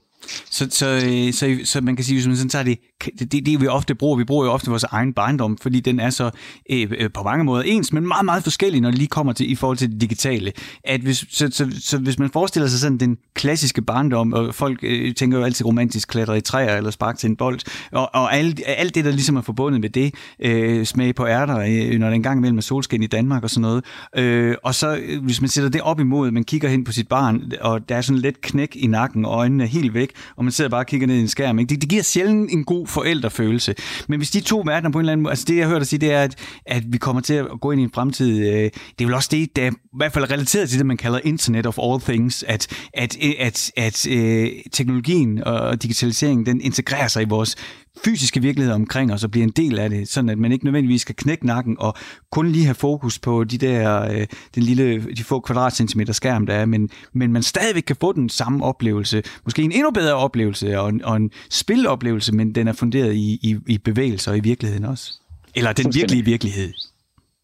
Speaker 2: Så, så, øh, så, så man kan sige, hvis man sådan tager det, det, det, vi ofte bruger, vi bruger jo ofte vores egen barndom, fordi den er så øh, øh, på mange måder ens, men meget, meget forskellig, når det lige kommer til i forhold til det digitale. At hvis, så, så, så hvis man forestiller sig sådan den klassiske barndom, og folk øh, tænker jo altid romantisk klatre i træer eller sparke til en bold, og, og alt, alt det, der ligesom er forbundet med det, øh, smag på ærter, øh, når der engang imellem er solskin i Danmark og sådan noget. Øh, og så øh, hvis man sætter det op imod, man kigger hen på sit barn, og der er sådan let knæk i nakken, og øjnene er helt væk, og man sidder bare og kigger ned i en skærm. Ikke? Det, det giver sjældent en god forældrefølelse. Men hvis de to verdener på en eller anden måde, altså det jeg hørte dig sige, det er, at, at vi kommer til at gå ind i en fremtid, øh, det er vel også det, der er i hvert fald relateret til det, man kalder Internet of All Things, at, at, at, at, at øh, teknologien og digitaliseringen, den integrerer sig i vores fysiske virkelighed omkring os og bliver en del af det, sådan at man ikke nødvendigvis skal knække nakken og kun lige have fokus på de der, øh, den lille, de få kvadratcentimeter skærm, der er, men, men man stadigvæk kan få den samme oplevelse, måske en endnu bedre oplevelse og en, og en spiloplevelse, men den er funderet i, i, i bevægelser og i virkeligheden også. Eller den virkelige virkelighed.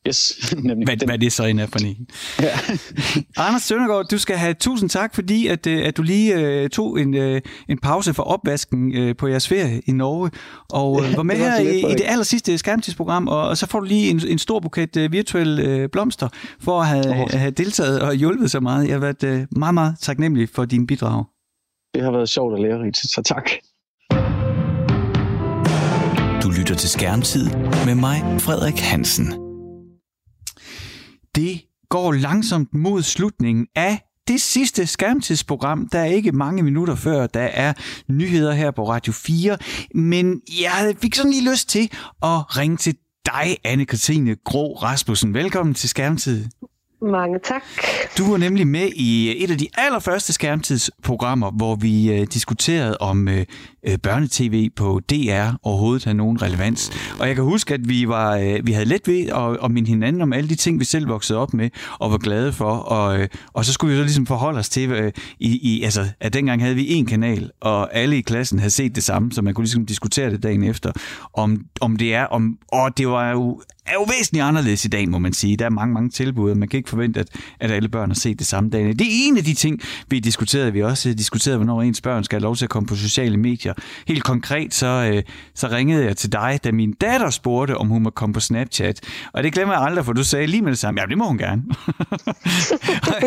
Speaker 5: Yes, nemlig.
Speaker 2: Hvad, hvad det så end er for en. Ja. Anders Søndergaard, du skal have tusind tak, fordi at, øh, at du lige uh, tog en, uh, en pause for opvasken uh, på jeres ferie i Norge, og uh, var med her i, i det aller sidste skærmtidsprogram, og, og så får du lige en, en stor buket uh, virtuelle uh, blomster for at have, oh. have deltaget og hjulpet så meget. Jeg har været uh, meget, meget taknemmelig for din bidrag.
Speaker 5: Det har været sjovt og lærerigt, så tak.
Speaker 1: Du lytter til Skærmtid med mig, Frederik Hansen
Speaker 2: det går langsomt mod slutningen af det sidste skærmtidsprogram. Der er ikke mange minutter før, der er nyheder her på Radio 4. Men jeg fik sådan lige lyst til at ringe til dig, Anne-Katrine Grå Rasmussen. Velkommen til Skærmtid.
Speaker 6: Mange tak.
Speaker 2: Du var nemlig med i øh, et af de allerførste skærmtidsprogrammer, hvor vi øh, diskuterede om øh, øh børnetv på DR overhovedet havde nogen relevans. Og jeg kan huske, at vi var øh, vi havde let ved at, at minde hinanden om alle de ting, vi selv voksede op med og var glade for. Og, øh, og så skulle vi så ligesom forholde os til, øh, i, i, altså, at dengang havde vi én kanal, og alle i klassen havde set det samme, så man kunne ligesom diskutere det dagen efter, om, om det er, om, og det var jo er jo væsentligt anderledes i dag, må man sige. Der er mange, mange tilbud, og man kan ikke forvente, at, at alle børn har set det samme dag. Det er en af de ting, vi diskuterede. Vi også diskuterede, hvornår ens børn skal have lov til at komme på sociale medier. Helt konkret, så, øh, så ringede jeg til dig, da min datter spurgte, om hun må komme på Snapchat. Og det glemmer jeg aldrig, for du sagde lige med det samme, ja, det må hun gerne.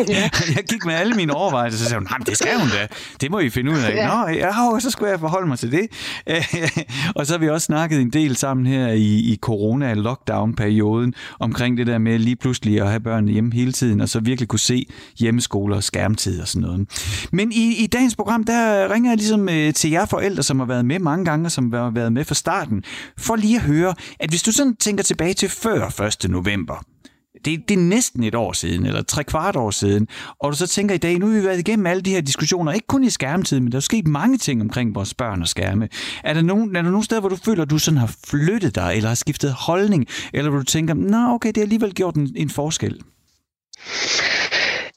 Speaker 2: jeg gik med alle mine overvejelser, så sagde hun, nej, det skal hun da. Det må I finde ud af. Nå, ja, så skulle jeg forholde mig til det. og så har vi også snakket en del sammen her i, i lockdown-perioden, omkring det der med lige pludselig at have børn hjemme hele tiden, og så virkelig kunne se hjemmeskoler og skærmtid og sådan noget. Men i, i dagens program, der ringer jeg ligesom øh, til jer forældre, som har været med mange gange, og som har været med fra starten, for lige at høre, at hvis du sådan tænker tilbage til før 1. november, det, det er næsten et år siden, eller tre kvart år siden, og du så tænker i dag, nu har vi været igennem alle de her diskussioner, ikke kun i skærmtid, men der er sket mange ting omkring vores børn og skærme. Er der nogen, er der nogen steder, hvor du føler, at du sådan har flyttet dig, eller har skiftet holdning, eller hvor du tænker, nå okay, det har alligevel gjort en, en forskel?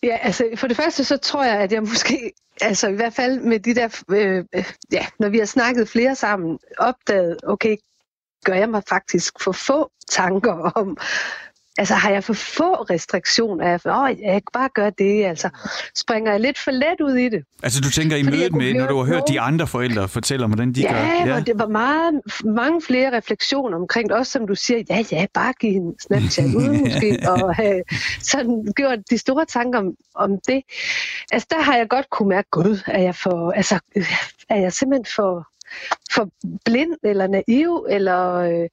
Speaker 6: Ja, altså for det første så tror jeg, at jeg måske, altså i hvert fald med de der, øh, ja, når vi har snakket flere sammen, opdaget, okay, gør jeg mig faktisk for få tanker om, Altså har jeg for få restriktioner? Jeg, åh, jeg kan bare gøre det. Altså springer jeg lidt for let ud i det.
Speaker 2: Altså du tænker i mødet med, når du har hørt de andre forældre fortælle om, hvordan de
Speaker 6: ja,
Speaker 2: gør?
Speaker 6: Ja, og det var meget, mange flere refleksioner omkring det. Også som du siger, ja, ja, bare give hende Snapchat uden måske. og have sådan gjort de store tanker om, om det. Altså der har jeg godt kunne mærke, gud, er jeg for, altså, er jeg simpelthen for for blind eller naiv. Eller, øh,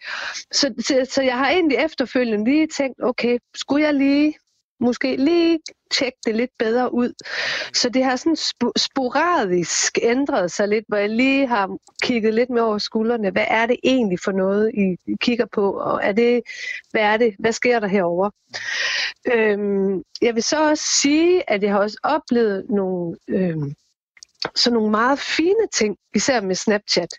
Speaker 6: så, så, så jeg har egentlig efterfølgende lige tænkt, okay, skulle jeg lige måske lige tjekke det lidt bedre ud. Så det har sådan sp- sporadisk ændret sig lidt, hvor jeg lige har kigget lidt mere over skuldrene. Hvad er det egentlig for noget, I kigger på? Og er det, hvad er det? Hvad sker der herover? Øhm, jeg vil så også sige, at jeg har også oplevet nogle øhm, sådan nogle meget fine ting, især med Snapchat.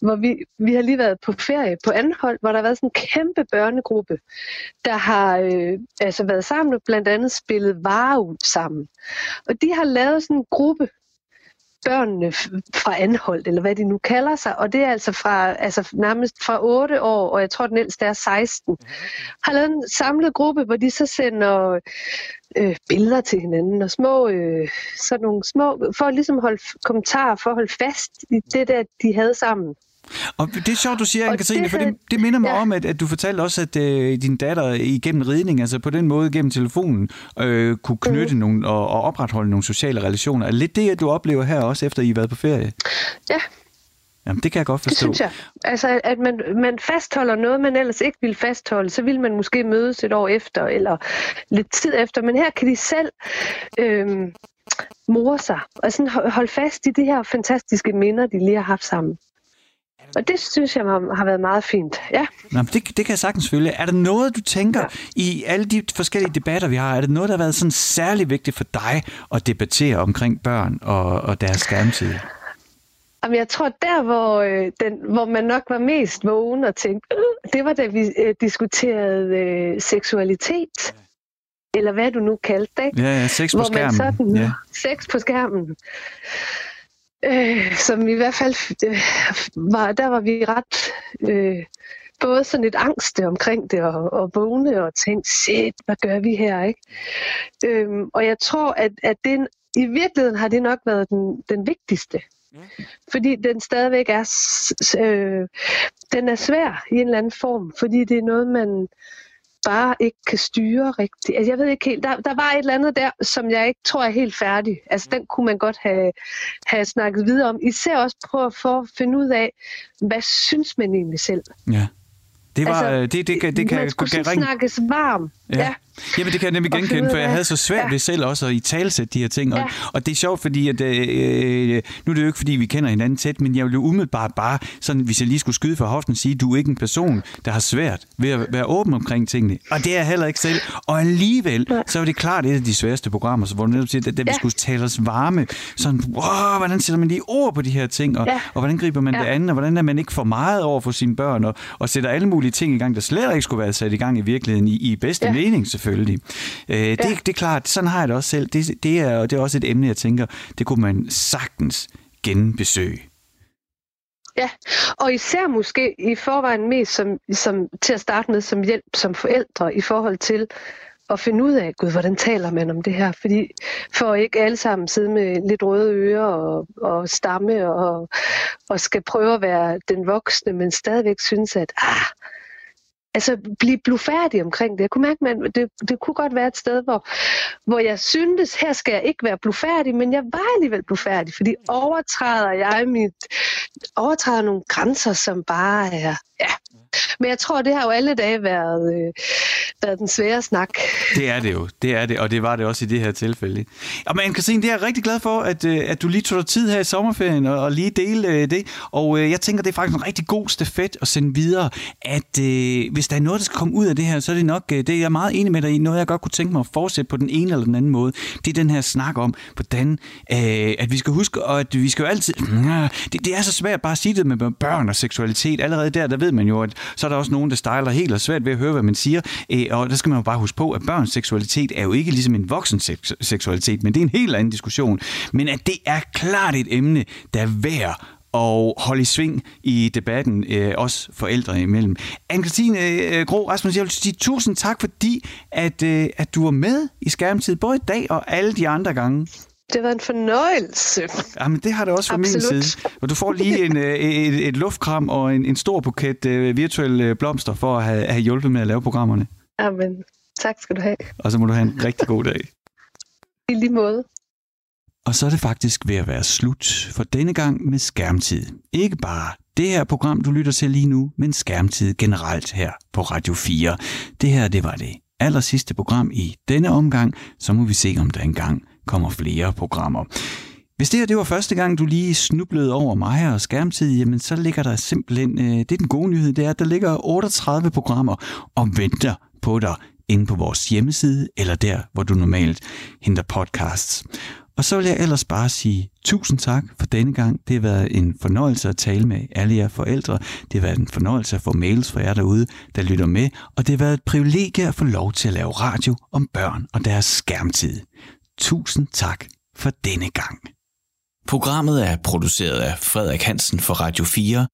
Speaker 6: Hvor vi, vi har lige været på ferie på Anhold, hvor der har været sådan en kæmpe børnegruppe, der har øh, altså været sammen og blandt andet spillet varer sammen. Og de har lavet sådan en gruppe, børnene fra Anholdt, eller hvad de nu kalder sig, og det er altså fra altså nærmest fra 8 år, og jeg tror den ældste er 16, har lavet en samlet gruppe, hvor de så sender øh, billeder til hinanden, og små, øh, sådan nogle små, for at ligesom holde kommentarer, for at holde fast i det der, de havde sammen.
Speaker 2: Og det er sjovt, du siger, Anne-Katrine, for det, det minder mig ja. om, at, at du fortalte også, at øh, din datter igennem ridning, altså på den måde gennem telefonen, øh, kunne knytte mm. nogle, og, og opretholde nogle sociale relationer. Er lidt det, at du oplever her også, efter I har været på ferie?
Speaker 6: Ja,
Speaker 2: Jamen, det kan jeg godt forstå.
Speaker 6: Det synes jeg. Altså, at man, man fastholder noget, man ellers ikke ville fastholde, så vil man måske mødes et år efter, eller lidt tid efter. Men her kan de selv øh, more sig, og sådan holde fast i de her fantastiske minder, de lige har haft sammen. Og det synes jeg har været meget fint, ja.
Speaker 2: Nå, det, det kan jeg sagtens følge. Er der noget, du tænker ja. i alle de forskellige debatter, vi har, er det noget, der har været sådan særlig vigtigt for dig at debattere omkring børn og, og deres skærmtid?
Speaker 6: Jamen, jeg tror, der hvor, øh, den, hvor man nok var mest vågen og tænkte, øh, det var da vi øh, diskuterede øh, seksualitet. Eller hvad du nu kaldte det.
Speaker 2: Ja, ja, sex på skærmen. Sådan, ja.
Speaker 6: Sex på skærmen. Øh, som i hvert fald øh, var, der var vi ret øh, både sådan lidt angste omkring det og, og vågne og tænke, shit, hvad gør vi her, ikke? Øhm, og jeg tror, at, at det, i virkeligheden har det nok været den, den vigtigste. Fordi den stadigvæk er, øh, den er svær i en eller anden form, fordi det er noget, man bare ikke kan styre rigtigt. Altså, jeg ved ikke helt, der, der var et eller andet der, som jeg ikke tror er helt færdig. Altså den kunne man godt have, have snakket videre om. Især også prøve at, få, at finde ud af, hvad synes man egentlig selv?
Speaker 2: Ja. Det var, altså, det, det, det, det kan,
Speaker 6: man skulle kan ringe. snakkes varm. Ja. ja.
Speaker 2: Jamen, det kan jeg nemlig genkende, for jeg havde så svært ja. ved selv også at i talsætte de her ting. Ja. Og, og det er sjovt, fordi at, øh, nu er det jo ikke, fordi vi kender hinanden tæt, men jeg ville jo umiddelbart bare, sådan, hvis jeg lige skulle skyde for hoften, sige, du er ikke en person, der har svært ved at være åben omkring tingene. Og det er jeg heller ikke selv. Og alligevel, ja. så var det klart et af de sværeste programmer, så hvor du netop siger, at, at vi skulle tale os varme, sådan, wow, hvordan sætter man lige ord på de her ting, og, ja. og hvordan griber man ja. det andet, og hvordan er man ikke for meget over for sine børn, og, og sætter alle mulige ting i gang, der slet ikke skulle være sat i gang i virkeligheden, i, i bedste ja. Mening selvfølgelig. Øh, ja. det, det er klart, sådan har jeg det også selv. Det, det, er, det er også et emne, jeg tænker, det kunne man sagtens genbesøge.
Speaker 6: Ja, og især måske i forvejen mest som, som, til at starte med som hjælp som forældre i forhold til at finde ud af, gud, hvordan taler man om det her? Fordi for ikke alle sammen sidde med lidt røde ører og, og stamme og, og skal prøve at være den voksne, men stadigvæk synes, at ah, altså blive blufærdig omkring det. Jeg kunne mærke, at det, det kunne godt være et sted, hvor, hvor jeg syntes, her skal jeg ikke være blufærdig, men jeg var alligevel blufærdig, fordi overtræder jeg mit, overtræder nogle grænser, som bare er, ja, men jeg tror, det har jo alle dage været, øh, været den svære snak.
Speaker 2: Det er det jo, det er det, og det var det også i det her tilfælde. Og men Christine, det er jeg rigtig glad for, at, øh, at du lige tog dig tid her i sommerferien og, og lige dele øh, det. Og øh, jeg tænker, det er faktisk en rigtig god stafet at sende videre, at øh, hvis der er noget, der skal komme ud af det her, så er det nok, øh, det er jeg meget enig med dig i, noget jeg godt kunne tænke mig at fortsætte på den ene eller den anden måde. Det er den her snak om, hvordan øh, at vi skal huske, og at vi skal jo altid... Øh, det, det er så svært bare at sige det med børn og seksualitet. Allerede der, der ved man jo, at så er der også nogen, der stejler helt og svært ved at høre, hvad man siger. Øh, og der skal man jo bare huske på, at børns seksualitet er jo ikke ligesom en voksen seksualitet, men det er en helt anden diskussion. Men at det er klart et emne, der er værd og holde i sving i debatten, øh, også forældre imellem. Anne-Christine øh, Gro Rasmus, jeg vil sige tusind tak, fordi at, øh, at du var med i skærmtid, både i dag og alle de andre gange.
Speaker 6: Det var en fornøjelse.
Speaker 2: Jamen, det har det også fra Absolut. min side. Og du får lige en, øh, et, et luftkram og en, en stor buket uh, virtuelle blomster for at have, have hjulpet med at lave programmerne.
Speaker 6: Jamen, tak skal du have.
Speaker 2: Og så må du have en rigtig god dag.
Speaker 6: I lige måde.
Speaker 2: Og så er det faktisk ved at være slut for denne gang med skærmtid. Ikke bare det her program, du lytter til lige nu, men skærmtid generelt her på Radio 4. Det her, det var det aller sidste program i denne omgang, så må vi se, om der engang kommer flere programmer. Hvis det her det var første gang, du lige snublede over mig og skærmtid, jamen så ligger der simpelthen, øh, det er den gode nyhed, det er, at der ligger 38 programmer og venter på dig inde på vores hjemmeside, eller der, hvor du normalt henter podcasts. Og så vil jeg ellers bare sige tusind tak for denne gang. Det har været en fornøjelse at tale med alle jer forældre. Det har været en fornøjelse at få mails fra jer derude, der lytter med. Og det har været et privilegie at få lov til at lave radio om børn og deres skærmtid. Tusind tak for denne gang.
Speaker 1: Programmet er produceret af Frederik Hansen for Radio 4